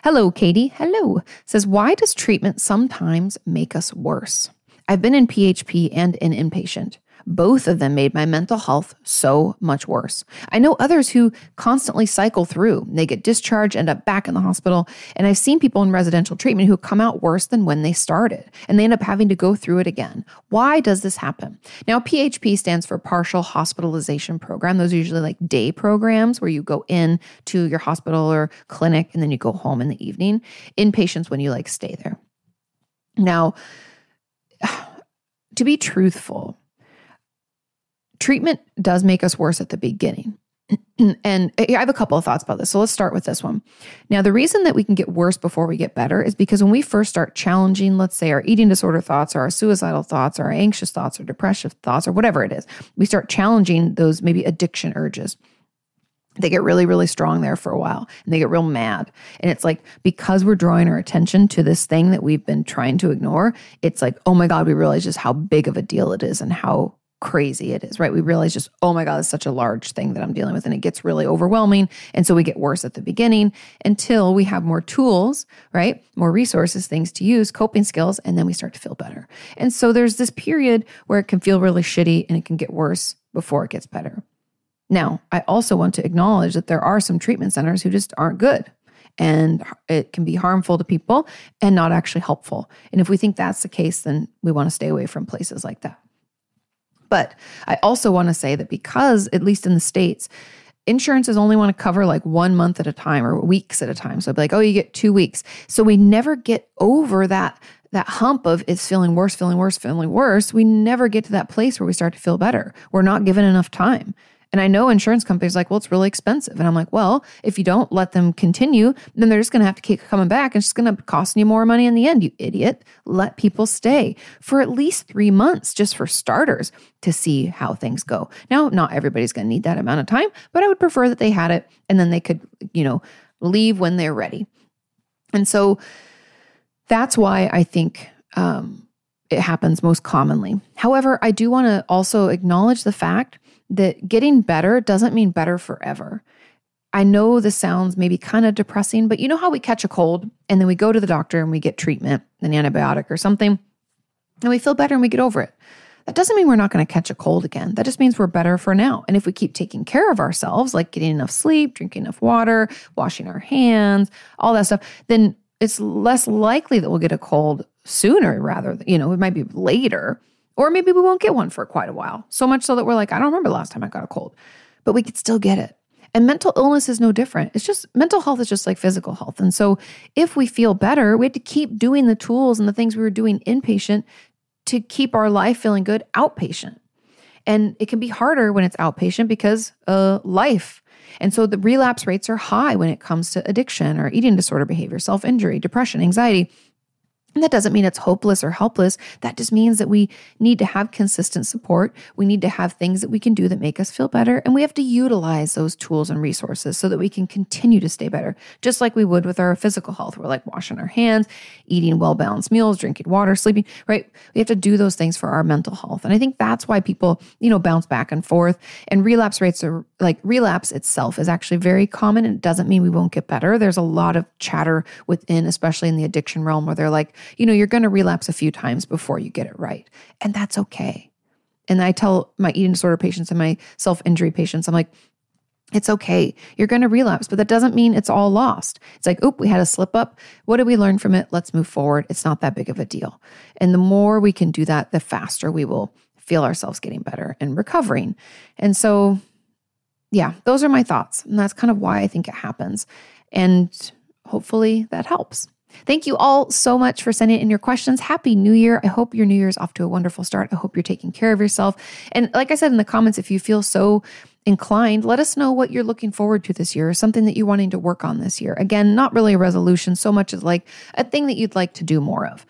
Hello, Kati. Hello. It says, Why does treatment sometimes make us worse? I've been in PHP and in inpatient. Both of them made my mental health so much worse. I know others who constantly cycle through. They get discharged, end up back in the hospital, and I've seen people in residential treatment who come out worse than when they started, and they end up having to go through it again. Why does this happen? Now, PHP stands for partial hospitalization program. Those are usually like day programs where you go in to your hospital or clinic and then you go home in the evening. Inpatients when you like stay there. Now, to be truthful, treatment does make us worse at the beginning. and I have a couple of thoughts about this. So let's start with this one. Now, the reason that we can get worse before we get better is because when we first start challenging, let's say, our eating disorder thoughts or our suicidal thoughts or our anxious thoughts or depressive thoughts or whatever it is, we start challenging those maybe addiction urges they get really, really strong there for a while and they get real mad. And it's like, because we're drawing our attention to this thing that we've been trying to ignore, it's like, oh my God, we realize just how big of a deal it is and how crazy it is, right? We realize just, oh my God, it's such a large thing that I'm dealing with. And it gets really overwhelming. And so we get worse at the beginning until we have more tools, right? More resources, things to use, coping skills, and then we start to feel better. And so there's this period where it can feel really shitty and it can get worse before it gets better. Now, I also want to acknowledge that there are some treatment centers who just aren't good and it can be harmful to people and not actually helpful. And if we think that's the case, then we want to stay away from places like that. But I also want to say that because, at least in the States, insurances only want to cover like one month at a time or weeks at a time. So I'd be like, oh, you get two weeks. So we never get over that that hump of it's feeling worse, feeling worse, feeling worse. We never get to that place where we start to feel better. We're not given enough time. And I know insurance companies like, well, it's really expensive. And I'm like, well, if you don't let them continue, then they're just going to have to keep coming back. And it's just going to cost you more money in the end, you idiot. Let people stay for at least three months, just for starters, to see how things go. Now, not everybody's going to need that amount of time, but I would prefer that they had it and then they could, you know, leave when they're ready. And so that's why I think um, it happens most commonly. However, I do want to also acknowledge the fact that getting better doesn't mean better forever. I know this sounds maybe kind of depressing, but you know how we catch a cold and then we go to the doctor and we get treatment, an antibiotic or something, and we feel better and we get over it. That doesn't mean we're not going to catch a cold again. That just means we're better for now. And if we keep taking care of ourselves, like getting enough sleep, drinking enough water, washing our hands, all that stuff, then it's less likely that we'll get a cold sooner rather, you know, it might be later or maybe we won't get one for quite a while. So much so that we're like, I don't remember the last time I got a cold, but we could still get it. And mental illness is no different. It's just mental health is just like physical health. And so if we feel better, we have to keep doing the tools and the things we were doing inpatient to keep our life feeling good outpatient. And it can be harder when it's outpatient because uh, life. And so the relapse rates are high when it comes to addiction or eating disorder behavior, self injury, depression, anxiety. And that doesn't mean it's hopeless or helpless. That just means that we need to have consistent support. We need to have things that we can do that make us feel better. And we have to utilize those tools and resources so that we can continue to stay better, just like we would with our physical health. We're like washing our hands, eating well balanced meals, drinking water, sleeping, right? We have to do those things for our mental health. And I think that's why people, you know, bounce back and forth. And relapse rates are like relapse itself is actually very common. And it doesn't mean we won't get better. There's a lot of chatter within, especially in the addiction realm, where they're like, you know, you're going to relapse a few times before you get it right. And that's okay. And I tell my eating disorder patients and my self injury patients, I'm like, it's okay. You're going to relapse, but that doesn't mean it's all lost. It's like, oop, we had a slip up. What did we learn from it? Let's move forward. It's not that big of a deal. And the more we can do that, the faster we will feel ourselves getting better and recovering. And so, yeah, those are my thoughts. And that's kind of why I think it happens. And hopefully that helps. Thank you all so much for sending in your questions. Happy New Year. I hope your New Year's off to a wonderful start. I hope you're taking care of yourself. And like I said in the comments, if you feel so inclined, let us know what you're looking forward to this year, or something that you're wanting to work on this year. Again, not really a resolution so much as like a thing that you'd like to do more of.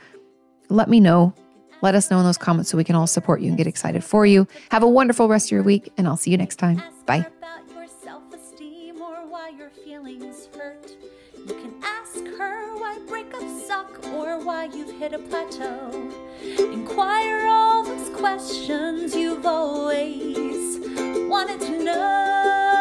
Let me know. Let us know in those comments so we can all support you and get excited for you. Have a wonderful rest of your week, and I'll see you next time. Bye. You've hit a plateau. Inquire all those questions you've always wanted to know.